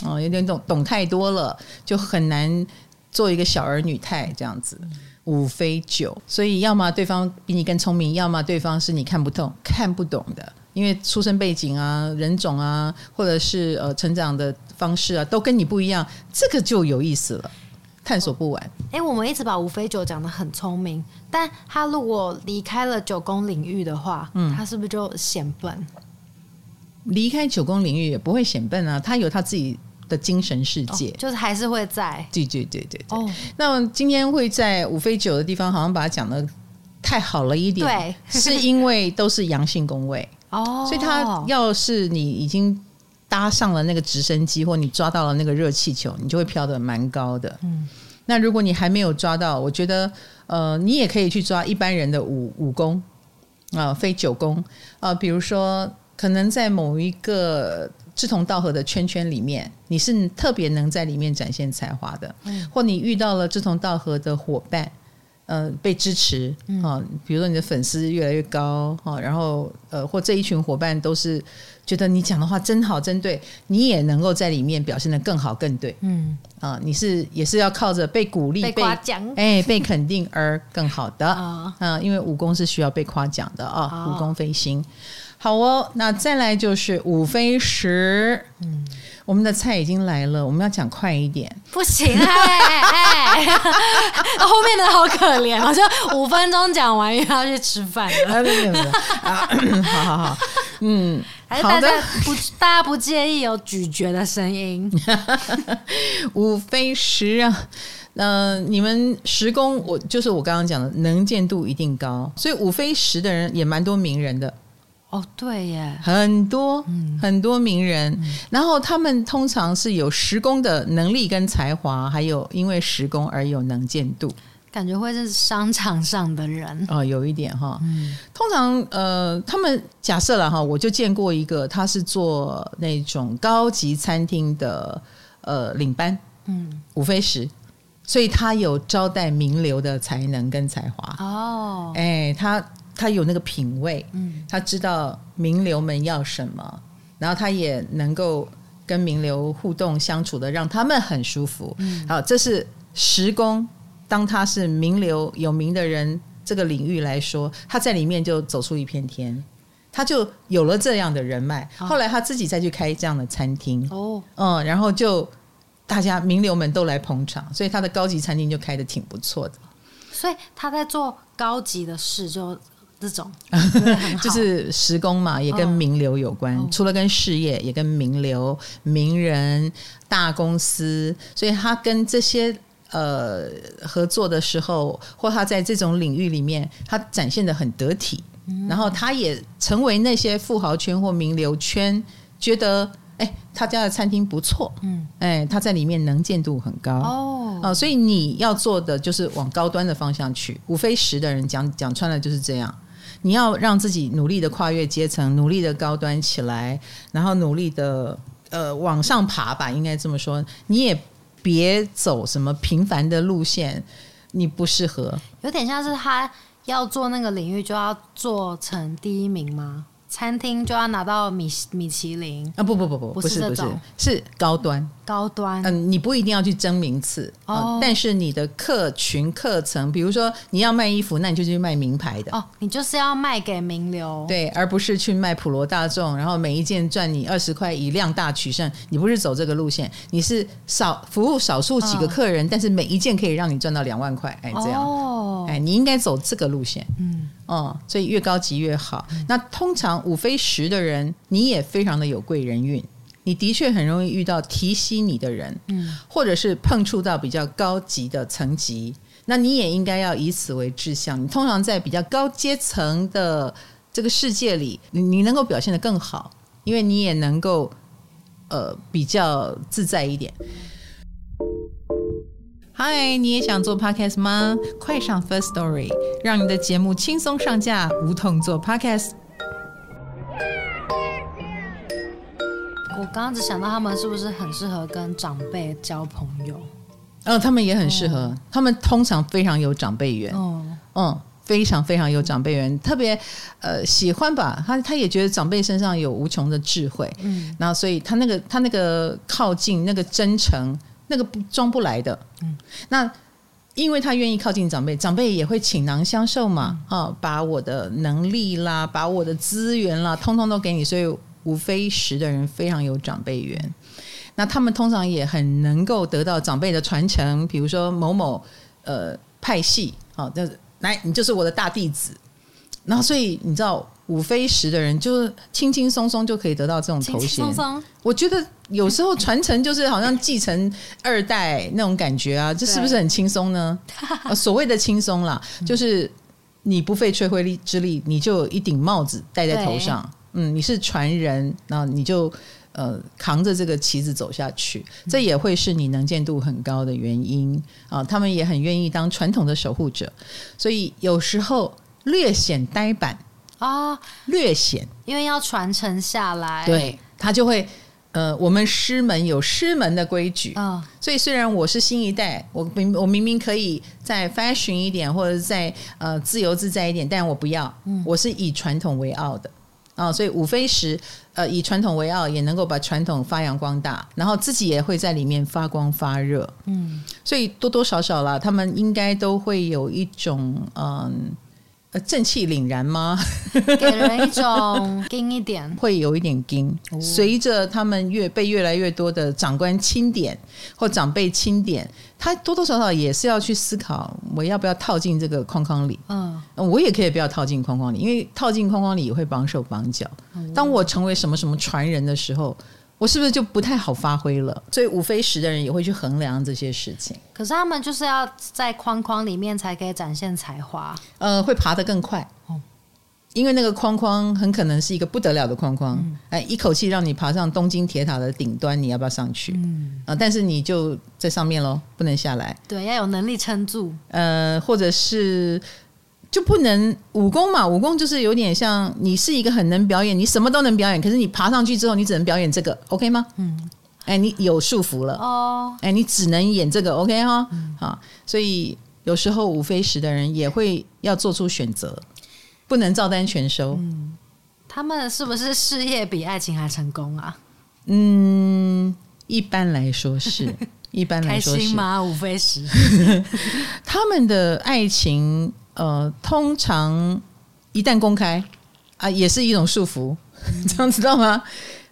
哦，有点懂懂太多了，就很难做一个小儿女态这样子。五非九，所以要么对方比你更聪明，要么对方是你看不透、看不懂的，因为出生背景啊、人种啊，或者是呃成长的方式啊，都跟你不一样，这个就有意思了。探索不完。哎、欸，我们一直把五飞九讲的很聪明，但他如果离开了九宫领域的话，嗯，他是不是就显笨？离开九宫领域也不会显笨啊，他有他自己的精神世界，哦、就是还是会在。对对对对对。哦，那今天会在五飞九的地方，好像把它讲的太好了一点，对，是因为都是阳性宫位 [LAUGHS] 哦，所以他要是你已经。搭上了那个直升机，或你抓到了那个热气球，你就会飘得蛮高的。嗯，那如果你还没有抓到，我觉得呃，你也可以去抓一般人的武武功啊，飞九宫啊。比如说，可能在某一个志同道合的圈圈里面，你是特别能在里面展现才华的。嗯，或你遇到了志同道合的伙伴，呃被支持啊，比如说你的粉丝越来越高哈，然后呃或这一群伙伴都是觉得你讲的话真好真对，你也能够在里面表现得更好更对，嗯。啊，你是也是要靠着被鼓励、被夸奖、哎被肯定而更好的。[LAUGHS] 啊，因为武功是需要被夸奖的啊，武功飞星。好哦，那再来就是五飞十，嗯，我们的菜已经来了，我们要讲快一点，不行哎哎，后面的好可怜，好像五分钟讲完又要去吃饭了，啊，好好好，嗯，还是大家不大家不介意有咀嚼的声音，五飞十啊，呃，你们十公我就是我刚刚讲的能见度一定高，所以五飞十的人也蛮多名人的。哦，对耶，很多、嗯、很多名人，嗯、然后他们通常是有时工的能力跟才华，还有因为时工而有能见度，感觉会是商场上的人。哦，有一点哈。嗯、通常呃，他们假设了哈，我就见过一个，他是做那种高级餐厅的呃领班，嗯，五飞十，所以他有招待名流的才能跟才华。哦，哎，他。他有那个品味，嗯，他知道名流们要什么，然后他也能够跟名流互动相处的，让他们很舒服。嗯，好，这是时工。当他是名流有名的人，这个领域来说，他在里面就走出一片天，他就有了这样的人脉。后来他自己再去开这样的餐厅，哦，嗯，然后就大家名流们都来捧场，所以他的高级餐厅就开的挺不错的。所以他在做高级的事就。这种 [LAUGHS] 就是时工嘛，也跟名流有关。哦、除了跟事业，也跟名流、名人、大公司。所以他跟这些呃合作的时候，或他在这种领域里面，他展现的很得体。嗯、然后他也成为那些富豪圈或名流圈觉得，哎，他家的餐厅不错。嗯，哎，他在里面能见度很高。哦，哦，所以你要做的就是往高端的方向去。五非十的人讲讲穿了就是这样。你要让自己努力的跨越阶层，努力的高端起来，然后努力的呃往上爬吧，应该这么说。你也别走什么平凡的路线，你不适合。有点像是他要做那个领域，就要做成第一名吗？餐厅就要拿到米米其林啊？不不不不，不是不是，是高端高端。嗯，你不一定要去争名次哦，但是你的客群课程，比如说你要卖衣服，那你就去卖名牌的哦，你就是要卖给名流，对，而不是去卖普罗大众，然后每一件赚你二十块，以量大取胜。你不是走这个路线，你是少服务少数几个客人，但是每一件可以让你赚到两万块，哎，这样哦，哎，你应该走这个路线，嗯。哦，所以越高级越好。那通常五飞十的人，你也非常的有贵人运，你的确很容易遇到提携你的人，嗯，或者是碰触到比较高级的层级，那你也应该要以此为志向。你通常在比较高阶层的这个世界里，你你能够表现得更好，因为你也能够呃比较自在一点。嗨，你也想做 podcast 吗？快上 Firstory，让你的节目轻松上架，无痛做 podcast。我刚刚只想到他们是不是很适合跟长辈交朋友？嗯、哦，他们也很适合，哦、他们通常非常有长辈缘。哦，嗯，非常非常有长辈缘，特别呃喜欢吧。他他也觉得长辈身上有无穷的智慧。嗯，然后所以他那个他那个靠近那个真诚。那个不装不来的，嗯，那因为他愿意靠近长辈，长辈也会倾囊相授嘛，嗯、啊，把我的能力啦，把我的资源啦，通通都给你，所以五飞十的人非常有长辈缘，那他们通常也很能够得到长辈的传承，比如说某某呃派系，好、啊，那来你就是我的大弟子，然后所以你知道。五飞十的人，就是轻轻松松就可以得到这种头衔。轻轻松松，我觉得有时候传承就是好像继承二代那种感觉啊，这是不是很轻松呢？所谓的轻松啦，[LAUGHS] 就是你不费吹灰力之力，你就有一顶帽子戴在头上。嗯，你是传人，那你就呃扛着这个旗子走下去，这也会是你能见度很高的原因啊。他们也很愿意当传统的守护者，所以有时候略显呆板。啊，略显，因为要传承下来，对，他就会呃，我们师门有师门的规矩。啊，哦、所以虽然我是新一代，我明我明明可以再 fashion 一点，或者再呃自由自在一点，但我不要，嗯、我是以传统为傲的啊、哦，所以五非十呃以传统为傲，也能够把传统发扬光大，然后自己也会在里面发光发热，嗯，所以多多少少啦，他们应该都会有一种嗯。呃正气凛然吗？[LAUGHS] 给人一种硬一点，[LAUGHS] 会有一点硬。随着他们越被越来越多的长官钦点或长辈钦点，他多多少少也是要去思考，我要不要套进这个框框里？嗯，我也可以不要套进框框里，因为套进框框里也会绑手绑脚。当我成为什么什么传人的时候。我是不是就不太好发挥了？所以五非十的人也会去衡量这些事情。可是他们就是要在框框里面才可以展现才华。呃，会爬得更快哦，因为那个框框很可能是一个不得了的框框，哎、嗯，一口气让你爬上东京铁塔的顶端，你要不要上去？嗯啊，但是你就在上面喽，不能下来。对，要有能力撑住。呃，或者是。就不能武功嘛？武功就是有点像你是一个很能表演，你什么都能表演，可是你爬上去之后，你只能表演这个，OK 吗？嗯，哎，你有束缚了哦，哎，你只能演这个，OK 哈？嗯、好，所以有时候五非十的人也会要做出选择，不能照单全收。嗯，他们是不是事业比爱情还成功啊？嗯，一般来说是，[LAUGHS] 一般来说是。开心吗？五非十，[LAUGHS] 他们的爱情。呃，通常一旦公开啊，也是一种束缚，嗯、这样知道吗？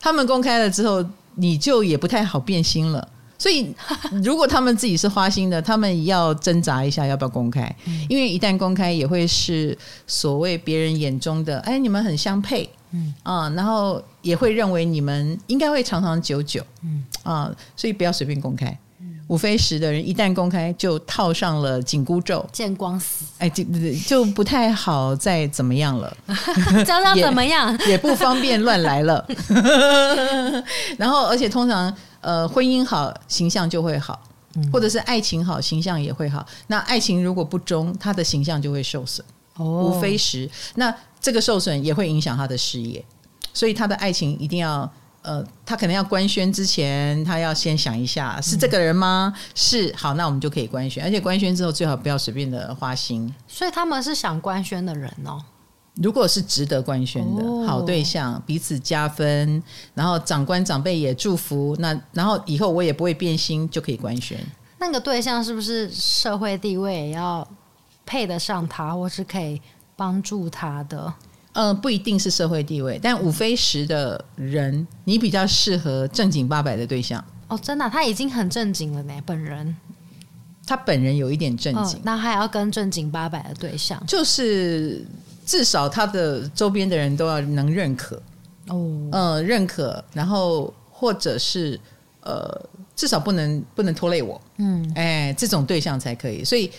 他们公开了之后，你就也不太好变心了。所以，如果他们自己是花心的，他们要挣扎一下要不要公开，嗯、因为一旦公开，也会是所谓别人眼中的哎，你们很相配，嗯。啊，然后也会认为你们应该会长长久久，嗯。啊，所以不要随便公开。五非十的人一旦公开，就套上了紧箍咒，见光死。哎，就就不太好再怎么样了，[LAUGHS] 知道怎么样也，也不方便乱来了。[LAUGHS] 然后，而且通常呃，婚姻好，形象就会好，或者是爱情好，形象也会好。那爱情如果不忠，他的形象就会受损。哦，五非十，那这个受损也会影响他的事业，所以他的爱情一定要。呃，他可能要官宣之前，他要先想一下，是这个人吗？嗯、是，好，那我们就可以官宣。而且官宣之后，最好不要随便的花心。所以他们是想官宣的人哦。如果是值得官宣的、哦、好对象，彼此加分，然后长官长辈也祝福，那然后以后我也不会变心，就可以官宣。那个对象是不是社会地位也要配得上他，或是可以帮助他的？嗯、呃，不一定是社会地位，但五非十的人，你比较适合正经八百的对象。哦，真的，他已经很正经了呢。本人，他本人有一点正经，哦、那还要跟正经八百的对象，就是至少他的周边的人都要能认可。哦，嗯、呃，认可，然后或者是呃，至少不能不能拖累我。嗯，哎，这种对象才可以。所以。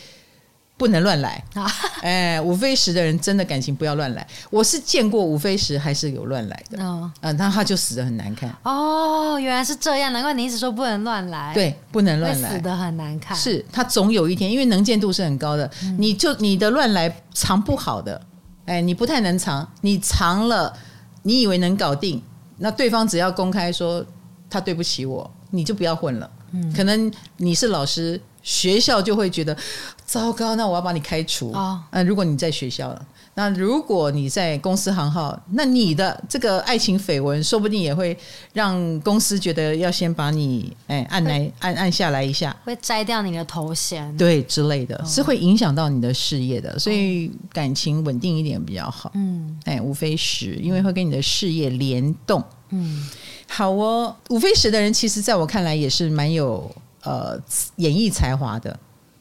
不能乱来 [LAUGHS] 啊！哎，五飞十的人真的感情不要乱来。我是见过五飞十还是有乱来的。嗯，那他就死的很难看。哦，原来是这样，难怪你一直说不能乱来。对，不能乱来，死的很难看。是他总有一天，因为能见度是很高的，嗯、你就你的乱来藏不好的。哎，你不太能藏，你藏了，你以为能搞定，那对方只要公开说他对不起我，你就不要混了。嗯，可能你是老师。学校就会觉得糟糕，那我要把你开除啊！哦呃、如果你在学校了，那如果你在公司行号，那你的这个爱情绯闻，说不定也会让公司觉得要先把你哎按来按按下来一下，会摘掉你的头衔，对之类的，哦、是会影响到你的事业的。所以感情稳定一点比较好。嗯，哎，五非是，因为会跟你的事业联动。嗯，好哦，五非十的人，其实在我看来也是蛮有。呃，演绎才华的，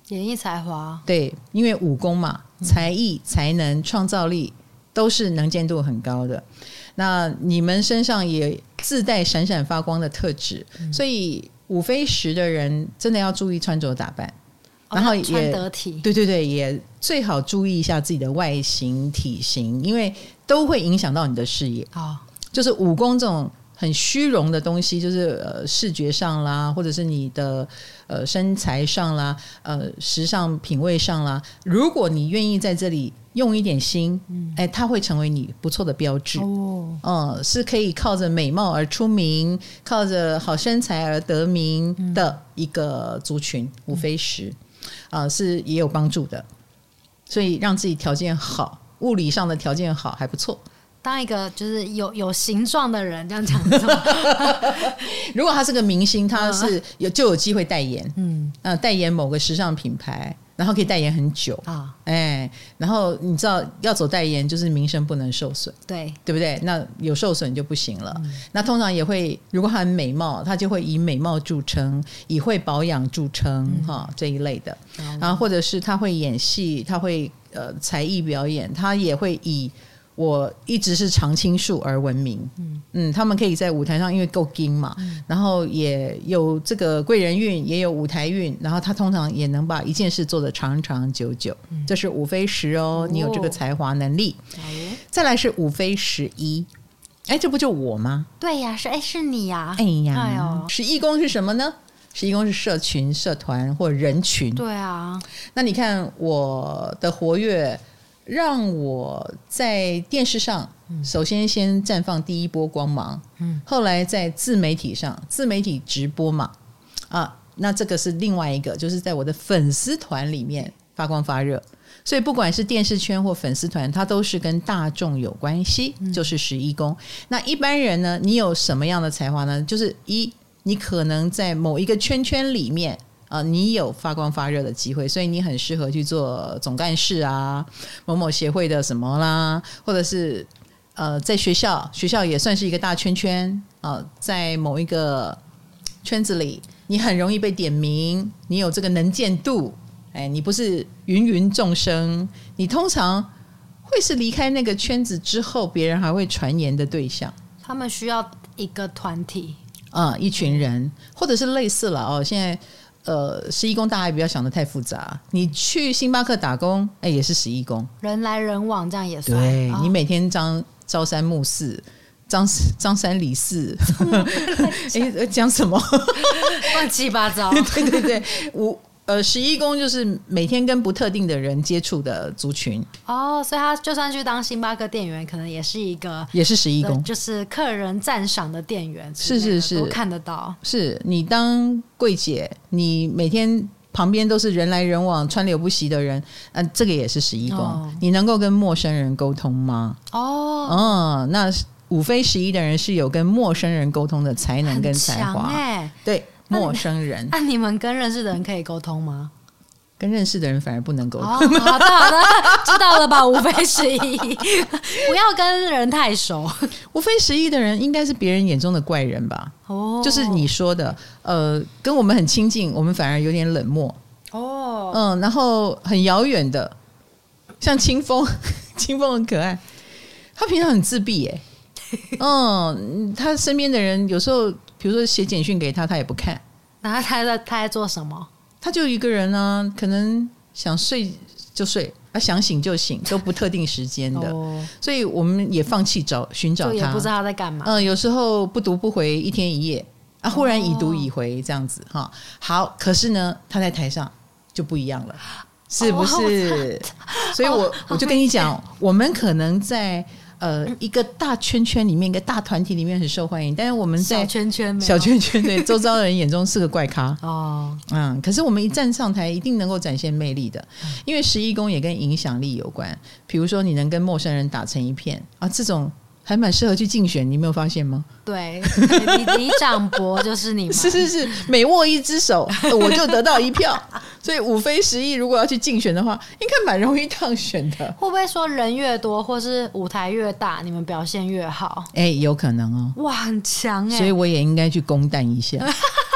演绎才华，对，因为武功嘛，才艺、才能、创造力都是能见度很高的。那你们身上也自带闪闪发光的特质，嗯、所以五非十的人真的要注意穿着打扮，哦、然后也穿得体，对对对，也最好注意一下自己的外形体型，因为都会影响到你的事业。啊、哦，就是武功这种。很虚荣的东西，就是呃视觉上啦，或者是你的呃身材上啦，呃时尚品味上啦，如果你愿意在这里用一点心，嗯，哎，它会成为你不错的标志。哦，嗯，是可以靠着美貌而出名，靠着好身材而得名的一个族群，五非是啊，呃，是也有帮助的，所以让自己条件好。物理上的条件好还不错，当一个就是有有形状的人，这样讲？[LAUGHS] 如果他是个明星，他是有就有机会代言，嗯，呃，代言某个时尚品牌，然后可以代言很久啊，哎，然后你知道要走代言，就是名声不能受损，对对不对？那有受损就不行了。嗯、那通常也会，如果他很美貌，他就会以美貌著称，以会保养著称，哈、嗯，这一类的。然后或者是他会演戏，他会。呃，才艺表演，他也会以我一直是常青树而闻名。嗯嗯，他们可以在舞台上，因为够精嘛，嗯、然后也有这个贵人运，也有舞台运，然后他通常也能把一件事做得长长久久。嗯、这是五非十哦，你有这个才华能力。哦、再来是五非十一，哎，这不就我吗？对呀，是哎，是你呀。哎呀，哎呦，十一宫是什么呢？十一宫是社群、社团或人群。对啊，那你看我的活跃，让我在电视上首先先绽放第一波光芒。嗯，后来在自媒体上，自媒体直播嘛，啊，那这个是另外一个，就是在我的粉丝团里面发光发热。所以不管是电视圈或粉丝团，它都是跟大众有关系，就是十一宫。那一般人呢，你有什么样的才华呢？就是一。你可能在某一个圈圈里面啊、呃，你有发光发热的机会，所以你很适合去做总干事啊，某某协会的什么啦，或者是呃，在学校，学校也算是一个大圈圈啊、呃，在某一个圈子里，你很容易被点名，你有这个能见度，哎，你不是芸芸众生，你通常会是离开那个圈子之后，别人还会传言的对象。他们需要一个团体。啊、嗯，一群人，或者是类似了哦。现在，呃，十一宫大家也不要想的太复杂。你去星巴克打工，哎，也是十一宫，人来人往，这样也算。对、哦、你每天张朝三暮四，张张三李四，[LAUGHS] [LAUGHS] 哎，讲什么？[LAUGHS] 乱七八糟。对对对，我。呃，十一宫就是每天跟不特定的人接触的族群哦，所以他就算去当星巴克店员，可能也是一个，也是十一宫，就是客人赞赏的店员，是是是，都看得到。是你当柜姐，你每天旁边都是人来人往、川流不息的人，呃，这个也是十一宫。哦、你能够跟陌生人沟通吗？哦，嗯，那五非十一的人是有跟陌生人沟通的才能跟才华，欸、对。陌生人，那你们跟认识的人可以沟通吗？跟认识的人反而不能沟通。好的，好的，[LAUGHS] 知道了吧？无非十一，[LAUGHS] 不要跟人太熟。无非十一的人应该是别人眼中的怪人吧？哦，就是你说的，呃，跟我们很亲近，我们反而有点冷漠。哦，嗯，然后很遥远的，像清风，[LAUGHS] 清风很可爱，他平常很自闭哎。嗯，他身边的人有时候。比如说写简讯给他，他也不看。那他在他在做什么？他就一个人呢、啊，可能想睡就睡，啊想醒就醒，[LAUGHS] 都不特定时间的。哦、所以我们也放弃找寻找他，也不知道他在干嘛。嗯，有时候不读不回一天一夜，啊，忽然已读已回这样子哈、哦。好，可是呢，他在台上就不一样了，是不是？哦、所以我 [LAUGHS] 我就跟你讲，哦、我们可能在。呃，一个大圈圈里面，一个大团体里面很受欢迎，但是我们在小圈圈，小圈圈对周遭的人眼中是个怪咖哦。嗯，可是我们一站上台，一定能够展现魅力的，因为十一宫也跟影响力有关。比如说，你能跟陌生人打成一片啊，这种。还蛮适合去竞选，你没有发现吗？对，李李长博就是你吗？[LAUGHS] 是是是，每握一只手，[LAUGHS] 我就得到一票。所以五非十一，如果要去竞选的话，应该蛮容易当选的。会不会说人越多，或是舞台越大，你们表现越好？哎，有可能哦。哇，很强哎！所以我也应该去攻蛋一下。[LAUGHS]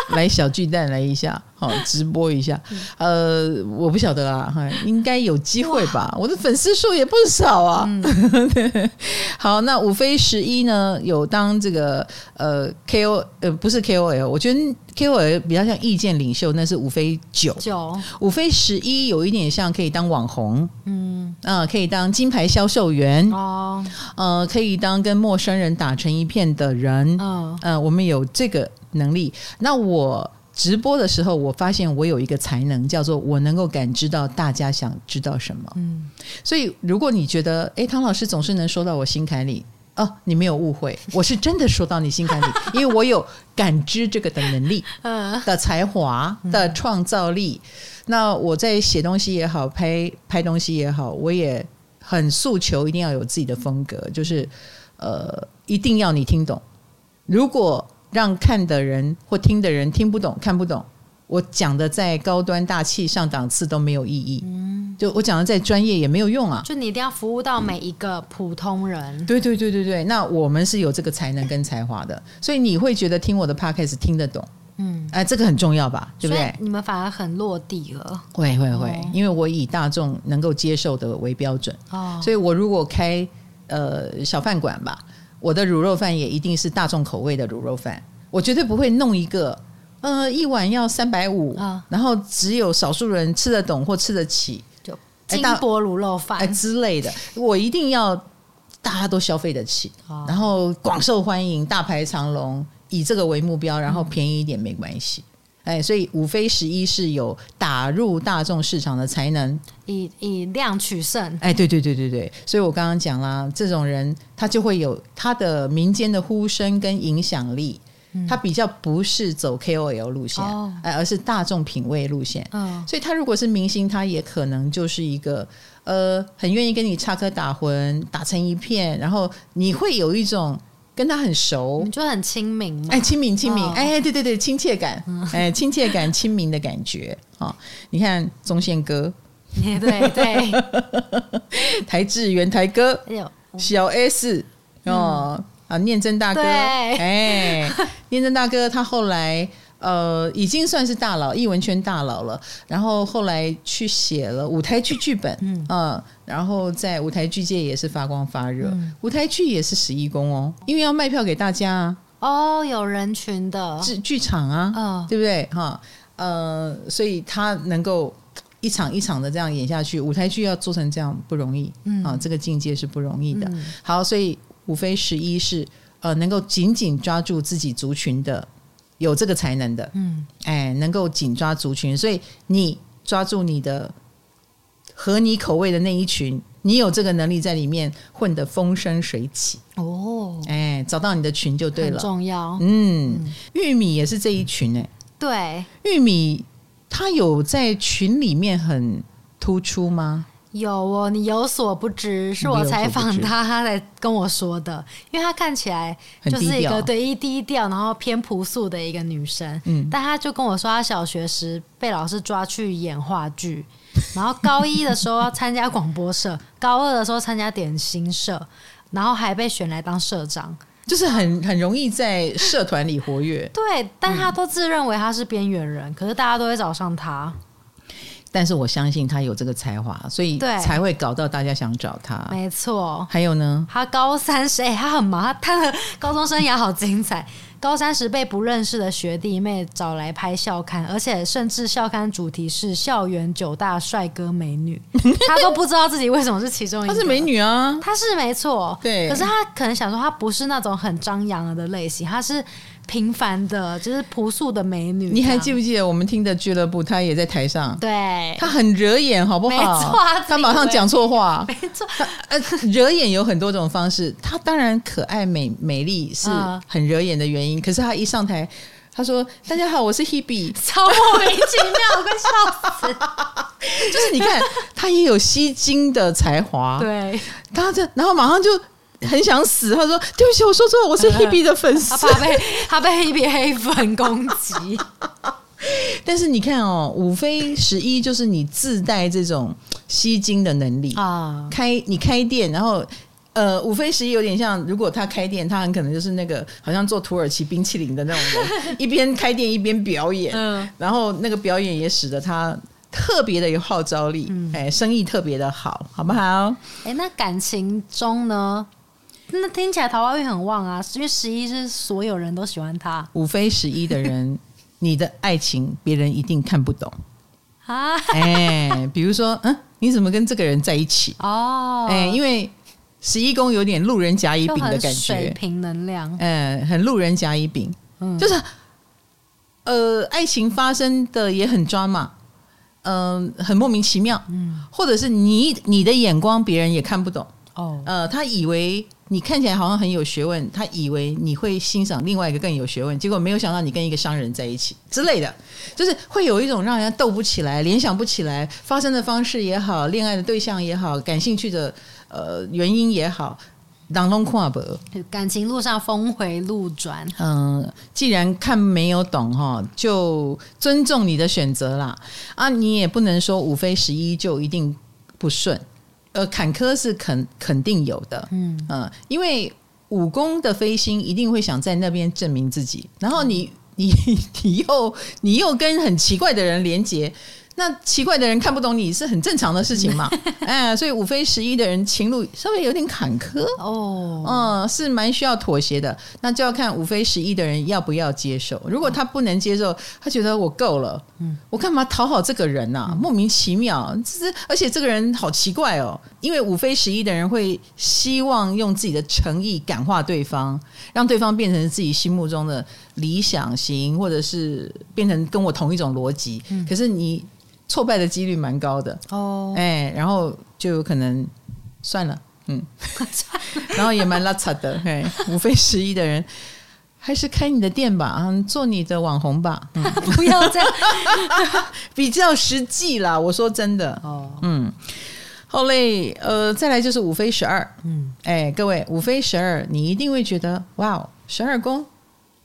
[LAUGHS] 来小巨蛋来一下，好直播一下。呃，我不晓得啊，应该有机会吧？我的粉丝数也不少啊。嗯、[LAUGHS] 好，那五飞十一呢？有当这个呃 K O 呃不是 K O L，我觉得 K O L 比较像意见领袖，那是五非九九，五非十一有一点像可以当网红，嗯啊、呃，可以当金牌销售员哦，呃，可以当跟陌生人打成一片的人，嗯、呃，我们有这个。能力。那我直播的时候，我发现我有一个才能，叫做我能够感知到大家想知道什么。嗯，所以如果你觉得，诶，唐老师总是能说到我心坎里，哦，你没有误会，我是真的说到你心坎里，[LAUGHS] 因为我有感知这个的能力，[LAUGHS] 嗯，的才华的创造力。那我在写东西也好，拍拍东西也好，我也很诉求一定要有自己的风格，就是呃，一定要你听懂。如果让看的人或听的人听不懂、看不懂，我讲的再高端大气上档次都没有意义。嗯，就我讲的再专业也没有用啊。就你一定要服务到每一个普通人。嗯、对对对对对，那我们是有这个才能跟才华的，所以你会觉得听我的 podcast 听得懂。嗯，哎，这个很重要吧？对不对？你们反而很落地了。会会会，因为我以大众能够接受的为标准。哦，所以我如果开呃小饭馆吧。我的卤肉饭也一定是大众口味的卤肉饭，我绝对不会弄一个，呃，一碗要三百五，然后只有少数人吃得懂或吃得起，就金箔卤肉饭、哎、之类的，我一定要大家都消费得起，哦、然后广受欢迎，大排长龙，以这个为目标，然后便宜一点没关系。哎，所以五非十一是有打入大众市场的才能，以以量取胜。哎，对对对对对，所以我刚刚讲啦，这种人他就会有他的民间的呼声跟影响力，嗯、他比较不是走 KOL 路线，哦、哎，而是大众品味路线。嗯、所以他如果是明星，他也可能就是一个呃，很愿意跟你插科打诨，打成一片，然后你会有一种。跟他很熟，你就很亲民，哎，亲民亲民，哎，对对对，亲切感，哎，亲切感，亲民的感觉。啊！你看宗宪哥，对 [LAUGHS] 对，[LAUGHS] 台志远台哥，小 S 哦啊，念真大哥，哎，念真大哥，他后来。呃，已经算是大佬，艺文圈大佬了。然后后来去写了舞台剧剧本，嗯、呃，然后在舞台剧界也是发光发热。嗯、舞台剧也是十一宫哦，因为要卖票给大家啊。哦，有人群的剧剧场啊，哦、对不对？哈，呃，所以他能够一场一场的这样演下去，舞台剧要做成这样不容易，嗯，啊，这个境界是不容易的。嗯、好，所以五非十一是呃，能够紧紧抓住自己族群的。有这个才能的，嗯，哎，能够紧抓族群，所以你抓住你的合你口味的那一群，你有这个能力在里面混得风生水起。哦，哎，找到你的群就对了，重要，嗯，玉米也是这一群哎，对，玉米它有在群里面很突出吗？有哦，你有所不知，是我采访他，他来跟我说的。因为他看起来就是一个对一低调，然后偏朴素的一个女生。嗯，但他就跟我说，他小学时被老师抓去演话剧，[LAUGHS] 然后高一的时候要参加广播社，高二的时候参加点心社，然后还被选来当社长，就是很很容易在社团里活跃。对，但他都自认为他是边缘人，可是大家都会找上他。但是我相信他有这个才华，所以才会搞到大家想找他。没错，还有呢，他高三时，哎，他很忙，他的高中生涯好精彩。[LAUGHS] 高三时被不认识的学弟妹找来拍校刊，而且甚至校刊主题是校园九大帅哥美女，[LAUGHS] 他都不知道自己为什么是其中一个。她是美女啊，她是没错，对。可是他可能想说，他不是那种很张扬的类型，他是。平凡的，就是朴素的美女。你还记不记得我们听的俱乐部？她也在台上，对，她很惹眼，好不好？没错，她马上讲错话，没错。[LAUGHS] 呃，惹眼有很多种方式，她当然可爱美美丽是很惹眼的原因。可是她一上台，她说：“大家好，我是 Hebe。[LAUGHS] ”超莫名其妙，我快笑死。[LAUGHS] 就是你看，她也有吸睛的才华，对，她这，然后马上就。很想死，他说：“对不起，我说错了，我是 [LAUGHS] Hebe 的粉丝。”他怕被 [LAUGHS] 他被 Hebe 黑粉攻击。[LAUGHS] 但是你看哦，五非十一就是你自带这种吸金的能力啊！开你开店，然后呃，五非十一有点像，如果他开店，他很可能就是那个好像做土耳其冰淇淋的那种人，一边开店一边表演，嗯，然后那个表演也使得他特别的有号召力，嗯，哎，生意特别的好，好不好？哎，那感情中呢？那听起来桃花运很旺啊，因为十一是所有人都喜欢他。五非十一的人，你的爱情别人一定看不懂。啊！哎，比如说，嗯，你怎么跟这个人在一起？哦，哎，因为。十一宫有点路人甲乙丙的感觉，水平能量，嗯，很路人甲乙丙，嗯，就是，呃，爱情发生的也很抓马，嗯、呃，很莫名其妙，嗯，或者是你你的眼光别人也看不懂，哦，呃，他以为你看起来好像很有学问，他以为你会欣赏另外一个更有学问，结果没有想到你跟一个商人在一起之类的，就是会有一种让人家斗不起来、联想不起来，发生的方式也好，恋爱的对象也好，感兴趣的。呃，原因也好，当中跨博，感情路上峰回路转。嗯、既然看没有懂哈，就尊重你的选择啦。啊，你也不能说五非十一就一定不顺，呃，坎坷是肯肯定有的。嗯嗯、呃，因为武功的飞星一定会想在那边证明自己，然后你你你又你又跟很奇怪的人连接。那奇怪的人看不懂你是很正常的事情嘛？[LAUGHS] 哎，所以五非十一的人情路稍微有点坎坷哦，嗯，是蛮需要妥协的。那就要看五非十一的人要不要接受。如果他不能接受，他觉得我够了，嗯，我干嘛讨好这个人呐、啊？莫名其妙，这是而且这个人好奇怪哦。因为五非十一的人会希望用自己的诚意感化对方，让对方变成自己心目中的理想型，或者是变成跟我同一种逻辑。嗯、可是你。挫败的几率蛮高的。哦，哎，然后就有可能算了，嗯，[LAUGHS] 然后也蛮拉扯的，哎，五非十一的人。还是开你的店吧，嗯，做你的网红吧，嗯、[LAUGHS] 不要这样，[LAUGHS] 比较实际啦，我说真的，哦，嗯，好嘞，呃，再来就是五飞十二，嗯，哎，各位五飞十二，你一定会觉得哇，十二宫。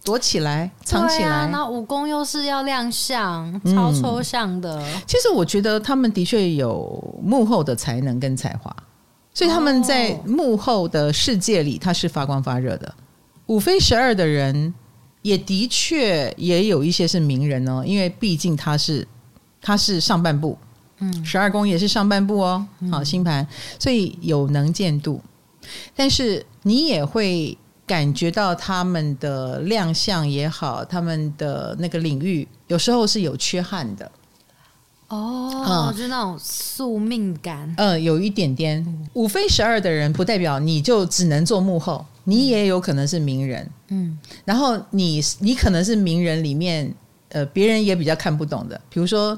躲起来，藏起来。啊、那武功又是要亮相，超抽象的。嗯、其实我觉得他们的确有幕后的才能跟才华，所以他们在幕后的世界里，他是发光发热的。哦、五非十二的人也的确也有一些是名人哦，因为毕竟他是他是上半部，嗯，十二宫也是上半部哦。好，星盘，所以有能见度，但是你也会。感觉到他们的亮相也好，他们的那个领域有时候是有缺憾的哦，嗯、就那种宿命感。嗯，有一点点。五非十二的人不代表你就只能做幕后，你也有可能是名人。嗯，然后你你可能是名人里面，呃，别人也比较看不懂的。比如说，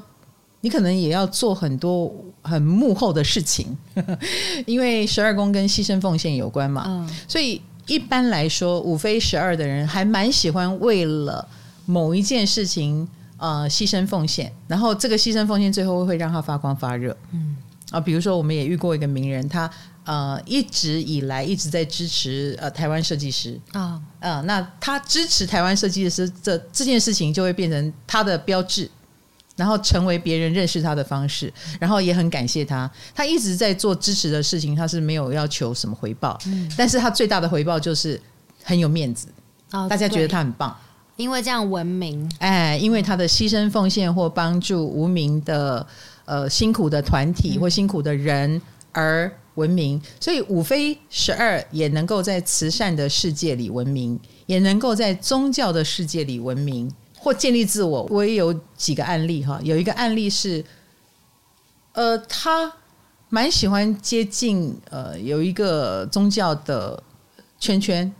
你可能也要做很多很幕后的事情，[LAUGHS] 因为十二宫跟牺牲奉献有关嘛。嗯，所以。一般来说，五非十二的人还蛮喜欢为了某一件事情呃牺牲奉献，然后这个牺牲奉献最后会让他发光发热。嗯啊，比如说我们也遇过一个名人，他呃一直以来一直在支持呃台湾设计师啊，呃，那他支持台湾设计师这这件事情就会变成他的标志。然后成为别人认识他的方式，然后也很感谢他。他一直在做支持的事情，他是没有要求什么回报，嗯、但是他最大的回报就是很有面子，哦、大家觉得他很棒，因为这样闻名。哎，因为他的牺牲奉献或帮助无名的呃辛苦的团体或辛苦的人而闻名，所以五非十二也能够在慈善的世界里闻名，也能够在宗教的世界里闻名。或建立自我，我也有几个案例哈。有一个案例是，呃，他蛮喜欢接近呃，有一个宗教的圈圈，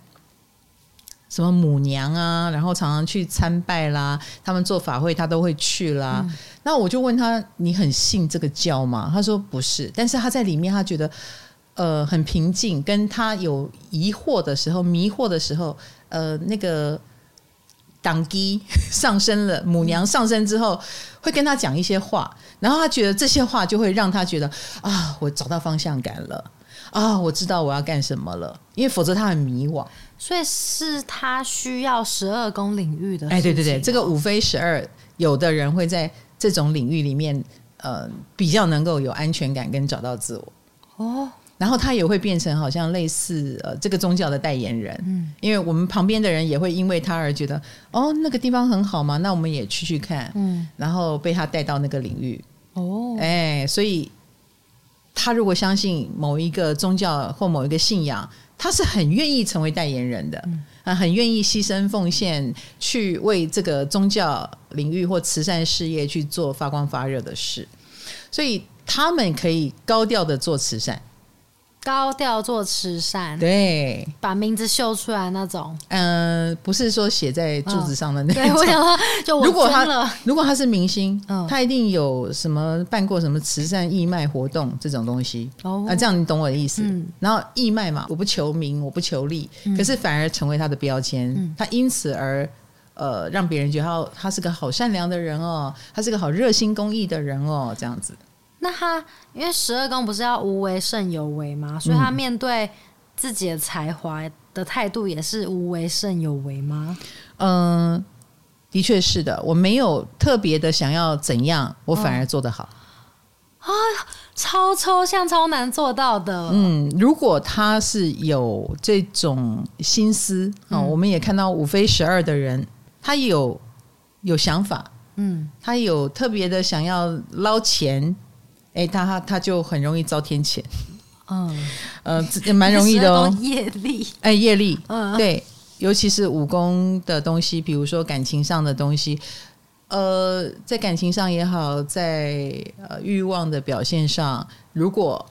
什么母娘啊，然后常常去参拜啦，他们做法会他都会去啦。嗯、那我就问他：“你很信这个教吗？”他说：“不是。”但是他在里面，他觉得呃很平静。跟他有疑惑的时候、迷惑的时候，呃，那个。当机上升了，母娘上升之后会跟他讲一些话，然后他觉得这些话就会让他觉得啊，我找到方向感了啊，我知道我要干什么了，因为否则他很迷惘。所以是他需要十二宫领域的。哎，对对对，这个五非十二，有的人会在这种领域里面，呃，比较能够有安全感跟找到自我。哦，然后他也会变成好像类似呃这个宗教的代言人，嗯，因为我们旁边的人也会因为他而觉得哦那个地方很好嘛，那我们也去去看，嗯，然后被他带到那个领域，哦，哎，所以他如果相信某一个宗教或某一个信仰，他是很愿意成为代言人的，嗯，啊，很愿意牺牲奉献去为这个宗教领域或慈善事业去做发光发热的事，所以他们可以高调的做慈善。高调做慈善，对，把名字秀出来那种。嗯、呃，不是说写在柱子上的那种。哦、对，我想说，[LAUGHS] 就我如果他如果他是明星，嗯，他一定有什么办过什么慈善义卖活动这种东西。哦，啊，这样你懂我的意思。嗯，然后义卖嘛，我不求名，我不求利，嗯、可是反而成为他的标签。嗯，他因此而呃，让别人觉得他他是个好善良的人哦，他是个好热心公益的人哦，这样子。那他因为十二宫不是要无为胜有为吗？所以他面对自己的才华的态度也是无为胜有为吗？嗯，的确是的。我没有特别的想要怎样，我反而做得好。啊、哦，超抽象、超难做到的。嗯，如果他是有这种心思啊、嗯，我们也看到五飞十二的人，他有有想法，嗯，他有特别的想要捞钱。哎、欸，他他他就很容易遭天谴，嗯，[LAUGHS] 呃，也蛮容易的哦。[LAUGHS] 业力，哎，业力，嗯，对，尤其是武功的东西，比如说感情上的东西，呃，在感情上也好，在呃欲望的表现上，如果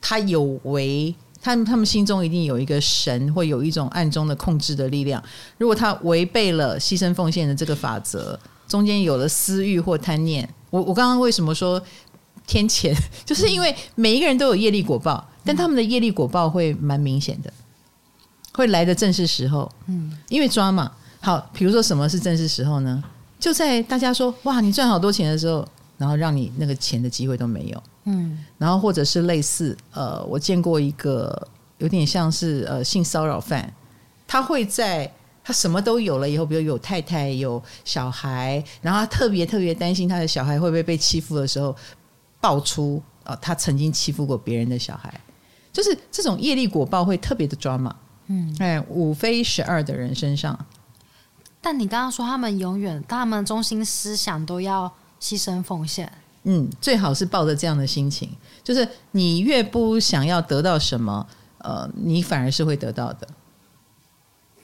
他有违，他们他们心中一定有一个神，会有一种暗中的控制的力量。如果他违背了牺牲奉献的这个法则，中间有了私欲或贪念，我我刚刚为什么说？天谴，[LAUGHS] 就是因为每一个人都有业力果报，但他们的业力果报会蛮明显的，会来的正是时候。嗯，因为抓嘛。好，比如说什么是正是时候呢？就在大家说哇，你赚好多钱的时候，然后让你那个钱的机会都没有。嗯，然后或者是类似呃，我见过一个有点像是呃性骚扰犯，他会在他什么都有了以后，比如有太太有小孩，然后他特别特别担心他的小孩会不会被欺负的时候。爆出啊，他曾经欺负过别人的小孩，就是这种业力果报会特别的抓嘛。嗯，哎，五非十二的人身上。但你刚刚说他们永远，他们中心思想都要牺牲奉献。嗯，最好是抱着这样的心情，就是你越不想要得到什么，呃，你反而是会得到的。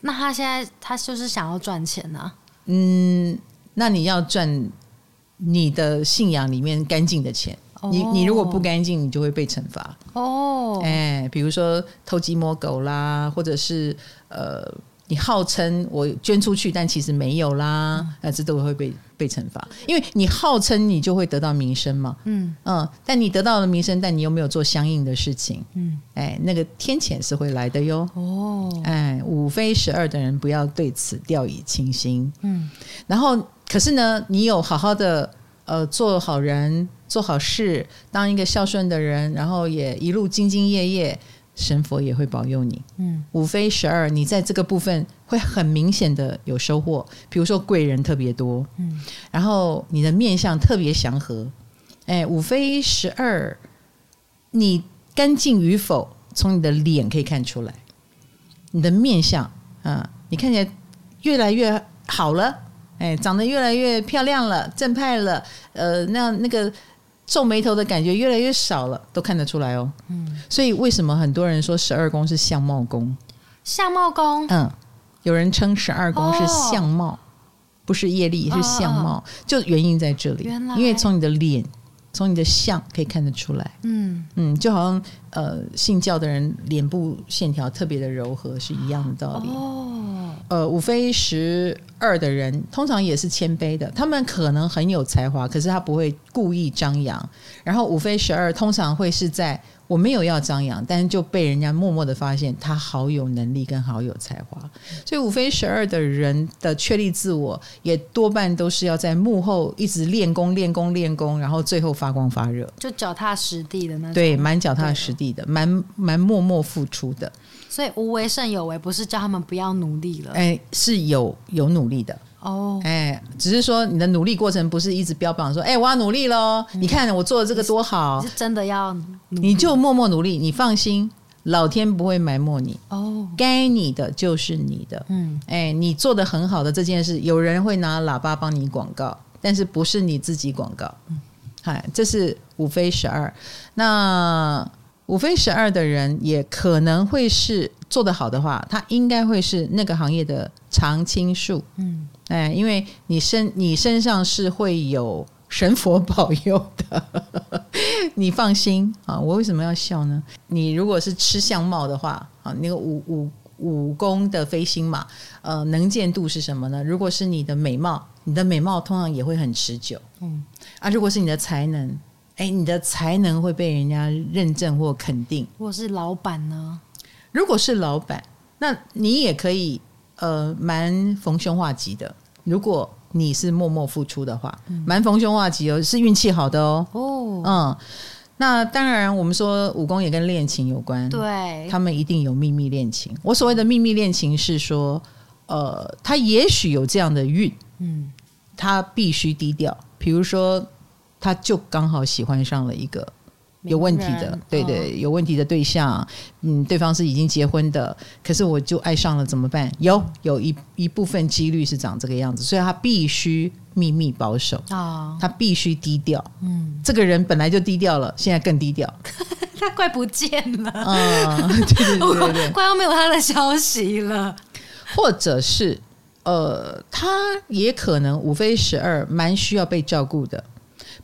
那他现在他就是想要赚钱呢？嗯，那你要赚你的信仰里面干净的钱。你你如果不干净，你就会被惩罚哦。哎，比如说偷鸡摸狗啦，或者是呃，你号称我捐出去，但其实没有啦，那、嗯、这都会被被惩罚。因为你号称你就会得到名声嘛，嗯嗯，但你得到了名声，但你又没有做相应的事情，嗯，哎，那个天谴是会来的哟。哦，哎，五非十二的人不要对此掉以轻心。嗯，然后可是呢，你有好好的呃做好人。做好事，当一个孝顺的人，然后也一路兢兢业业，神佛也会保佑你。嗯，五非十二，你在这个部分会很明显的有收获。比如说贵人特别多，嗯，然后你的面相特别祥和。哎，五非十二，你干净与否，从你的脸可以看出来。你的面相啊，你看起来越来越好了，哎，长得越来越漂亮了，正派了，呃，那那个。皱眉头的感觉越来越少了，都看得出来哦。嗯，所以为什么很多人说十二宫是相貌宫？相貌宫，嗯，有人称十二宫是相貌，哦、不是业力，是相貌，哦、就原因在这里。原来，因为从你的脸，从你的相可以看得出来。嗯嗯，就好像呃，信教的人脸部线条特别的柔和是一样的道理。哦，呃，五非十。二的人通常也是谦卑的，他们可能很有才华，可是他不会故意张扬。然后五非十二通常会是在我没有要张扬，但是就被人家默默的发现他好有能力跟好有才华。所以五飞十二的人的确立自我，也多半都是要在幕后一直练功、练功、练功，然后最后发光发热，就脚踏实地的那种。对，蛮脚踏实地的，蛮蛮默默付出的。所以无为胜有为，不是叫他们不要努力了，哎，是有有努力的哦，哎，只是说你的努力过程不是一直标榜说，哎，我要努力喽，你看我做的这个多好，是真的要，你就默默努力，你放心。老天不会埋没你哦，该你的就是你的。嗯，哎，你做的很好的这件事，有人会拿喇叭帮你广告，但是不是你自己广告。嗯，嗨，这是五飞十二。那五飞十二的人也可能会是做得好的话，他应该会是那个行业的常青树。嗯，哎，因为你身你身上是会有。神佛保佑的，你放心啊！我为什么要笑呢？你如果是吃相貌的话啊，那个五五五宫的飞星嘛，呃，能见度是什么呢？如果是你的美貌，你的美貌通常也会很持久。嗯啊，如果是你的才能，哎，你的才能会被人家认证或肯定。如果是老板呢？如果是老板，那你也可以呃，蛮逢凶化吉的。如果你是默默付出的话，蛮逢凶化吉哦，是运气好的哦。哦，嗯，那当然，我们说武功也跟恋情有关，对，他们一定有秘密恋情。我所谓的秘密恋情是说，呃，他也许有这样的运，嗯，他必须低调。比如说，他就刚好喜欢上了一个。有问题的，对对，有问题的对象，嗯，对方是已经结婚的，可是我就爱上了，怎么办？有有一一部分几率是长这个样子，所以他必须秘密保守啊，他必须低调。嗯，这个人本来就低调了，现在更低调，[LAUGHS] 他快不见了嗯！对对对对对，快要没有他的消息了，或者是呃，他也可能五非十二，蛮需要被照顾的。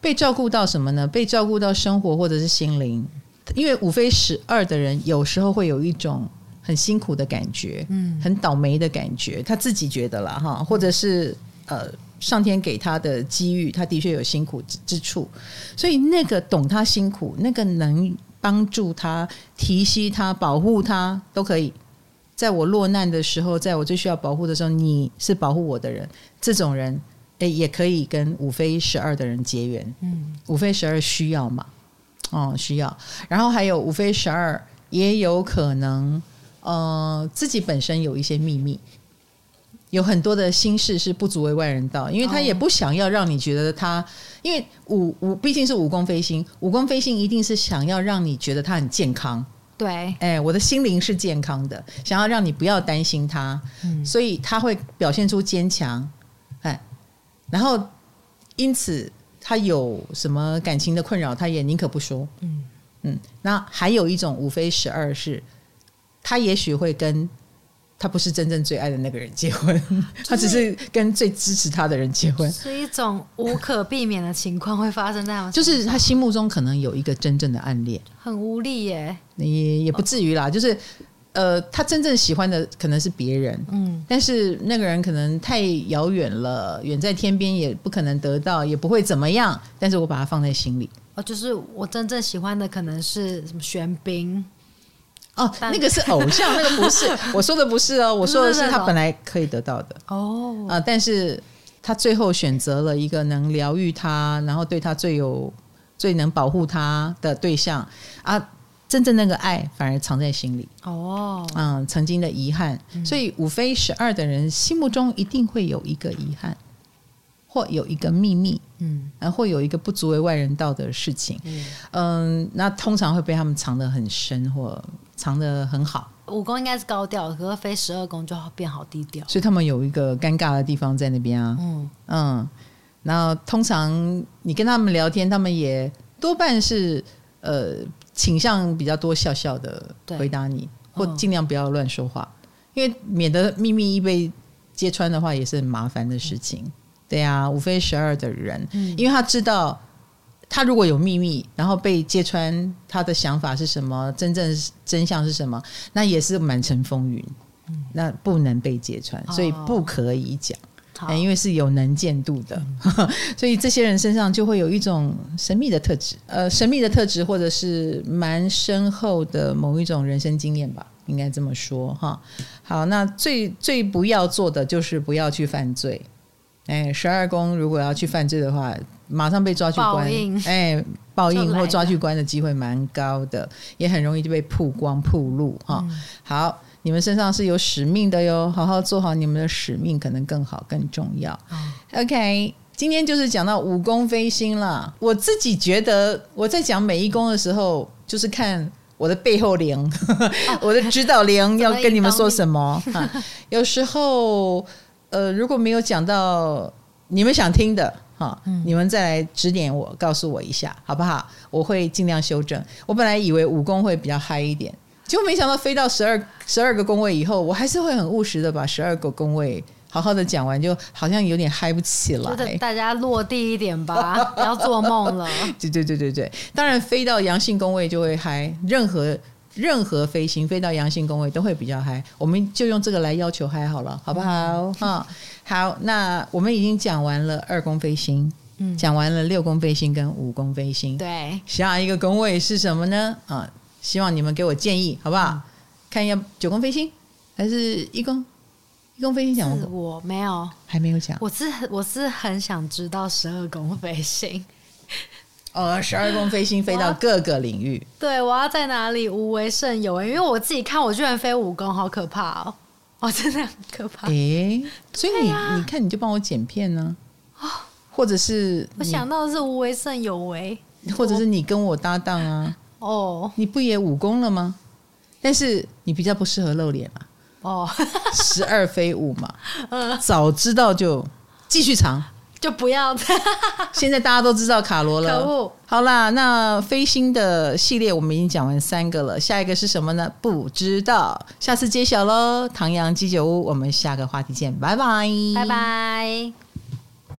被照顾到什么呢？被照顾到生活或者是心灵，因为五非十二的人有时候会有一种很辛苦的感觉，嗯，很倒霉的感觉，他自己觉得啦哈，或者是呃，上天给他的机遇，他的确有辛苦之处，所以那个懂他辛苦，那个能帮助他、提携他、保护他都可以。在我落难的时候，在我最需要保护的时候，你是保护我的人，这种人。诶，也可以跟五飞十二的人结缘。嗯，五飞十二需要嘛？哦，需要。然后还有五飞十二也有可能，呃，自己本身有一些秘密，有很多的心事是不足为外人道，因为他也不想要让你觉得他，因为五五毕竟是五宫飞星，五宫飞星一定是想要让你觉得他很健康。对，哎，我的心灵是健康的，想要让你不要担心他，嗯，所以他会表现出坚强。然后，因此他有什么感情的困扰，他也宁可不说。嗯嗯。那还有一种五非十二是，他也许会跟他不是真正最爱的那个人结婚，他只是跟最支持他的人结婚，是一种无可避免的情况会发生在他就是他心目中可能有一个真正的暗恋，很无力耶。也也不至于啦，就是。呃，他真正喜欢的可能是别人，嗯，但是那个人可能太遥远了，远在天边也不可能得到，也不会怎么样。但是我把它放在心里。哦，就是我真正喜欢的可能是什么玄彬？哦，那个是偶像，那个不是我说的，不是哦，我说的是他本来可以得到的。哦，啊，但是他最后选择了一个能疗愈他，然后对他最有、最能保护他的对象啊。真正那个爱反而藏在心里。哦，嗯，曾经的遗憾，嗯、所以五飞十二的人心目中一定会有一个遗憾，或有一个秘密，嗯，然后有一个不足为外人道的事情，嗯，嗯，那通常会被他们藏得很深或藏得很好。武功应该是高调，可是飞十二宫就要变好低调，所以他们有一个尴尬的地方在那边啊，嗯。嗯，然后通常你跟他们聊天，他们也多半是呃。倾向比较多笑笑的回答你，或尽量不要乱说话，因为免得秘密一被揭穿的话，也是很麻烦的事情。对啊，五飞十二的人，因为他知道，他如果有秘密，然后被揭穿，他的想法是什么，真正真相是什么，那也是满城风云，那不能被揭穿，所以不可以讲。因为是有能见度的，嗯、[LAUGHS] 所以这些人身上就会有一种神秘的特质，呃，神秘的特质，或者是蛮深厚的某一种人生经验吧，应该这么说哈。好，那最最不要做的就是不要去犯罪。哎，十二宫如果要去犯罪的话，马上被抓去关，应哎，报应或抓去关的机会蛮高的，也很容易就被曝光曝露哈。嗯、好，你们身上是有使命的哟，好好做好你们的使命，可能更好更重要。嗯、OK，今天就是讲到五宫飞星了。我自己觉得我在讲每一宫的时候，就是看我的背后灵，哦、[LAUGHS] 我的指导灵 [LAUGHS] 要跟你们说什么。[LAUGHS] 啊、有时候，呃，如果没有讲到你们想听的。哈，你们再来指点我，告诉我一下，好不好？我会尽量修正。我本来以为武功会比较嗨一点，结果没想到飞到十二十二个工位以后，我还是会很务实的把十二个工位好好的讲完，就好像有点嗨不起来。大家落地一点吧，[LAUGHS] 不要做梦了。对对对对对，当然飞到阳性宫位就会嗨，任何任何飞行飞到阳性宫位都会比较嗨，我们就用这个来要求嗨好了，好不好？哈。好，那我们已经讲完了二宫飞星，嗯，讲完了六宫飞星跟五宫飞星，对，下一个宫位是什么呢？啊，希望你们给我建议，好不好？嗯、看一下九宫飞星还是一宫？一宫飞星讲过，我没有，还没有讲。我是我是很想知道十二宫飞星，呃，十二宫飞星飞到各个领域，[LAUGHS] 对，我要在哪里无为胜有为？因为我自己看，我居然飞五宫，好可怕哦。[LAUGHS] 哦，真的很可怕。哎、欸，所以你、啊、你看，你就帮我剪片呢、啊，或者是我想到的是无为胜有为，或者是你跟我搭档啊。哦，你不也武功了吗？但是你比较不适合露脸嘛。哦，十二飞五嘛，[LAUGHS] 早知道就继续藏。就不要。[LAUGHS] 现在大家都知道卡罗了。可恶。好啦，那飞星的系列我们已经讲完三个了，下一个是什么呢？不知道，下次揭晓喽。唐阳鸡酒屋，我们下个话题见，拜拜，拜拜。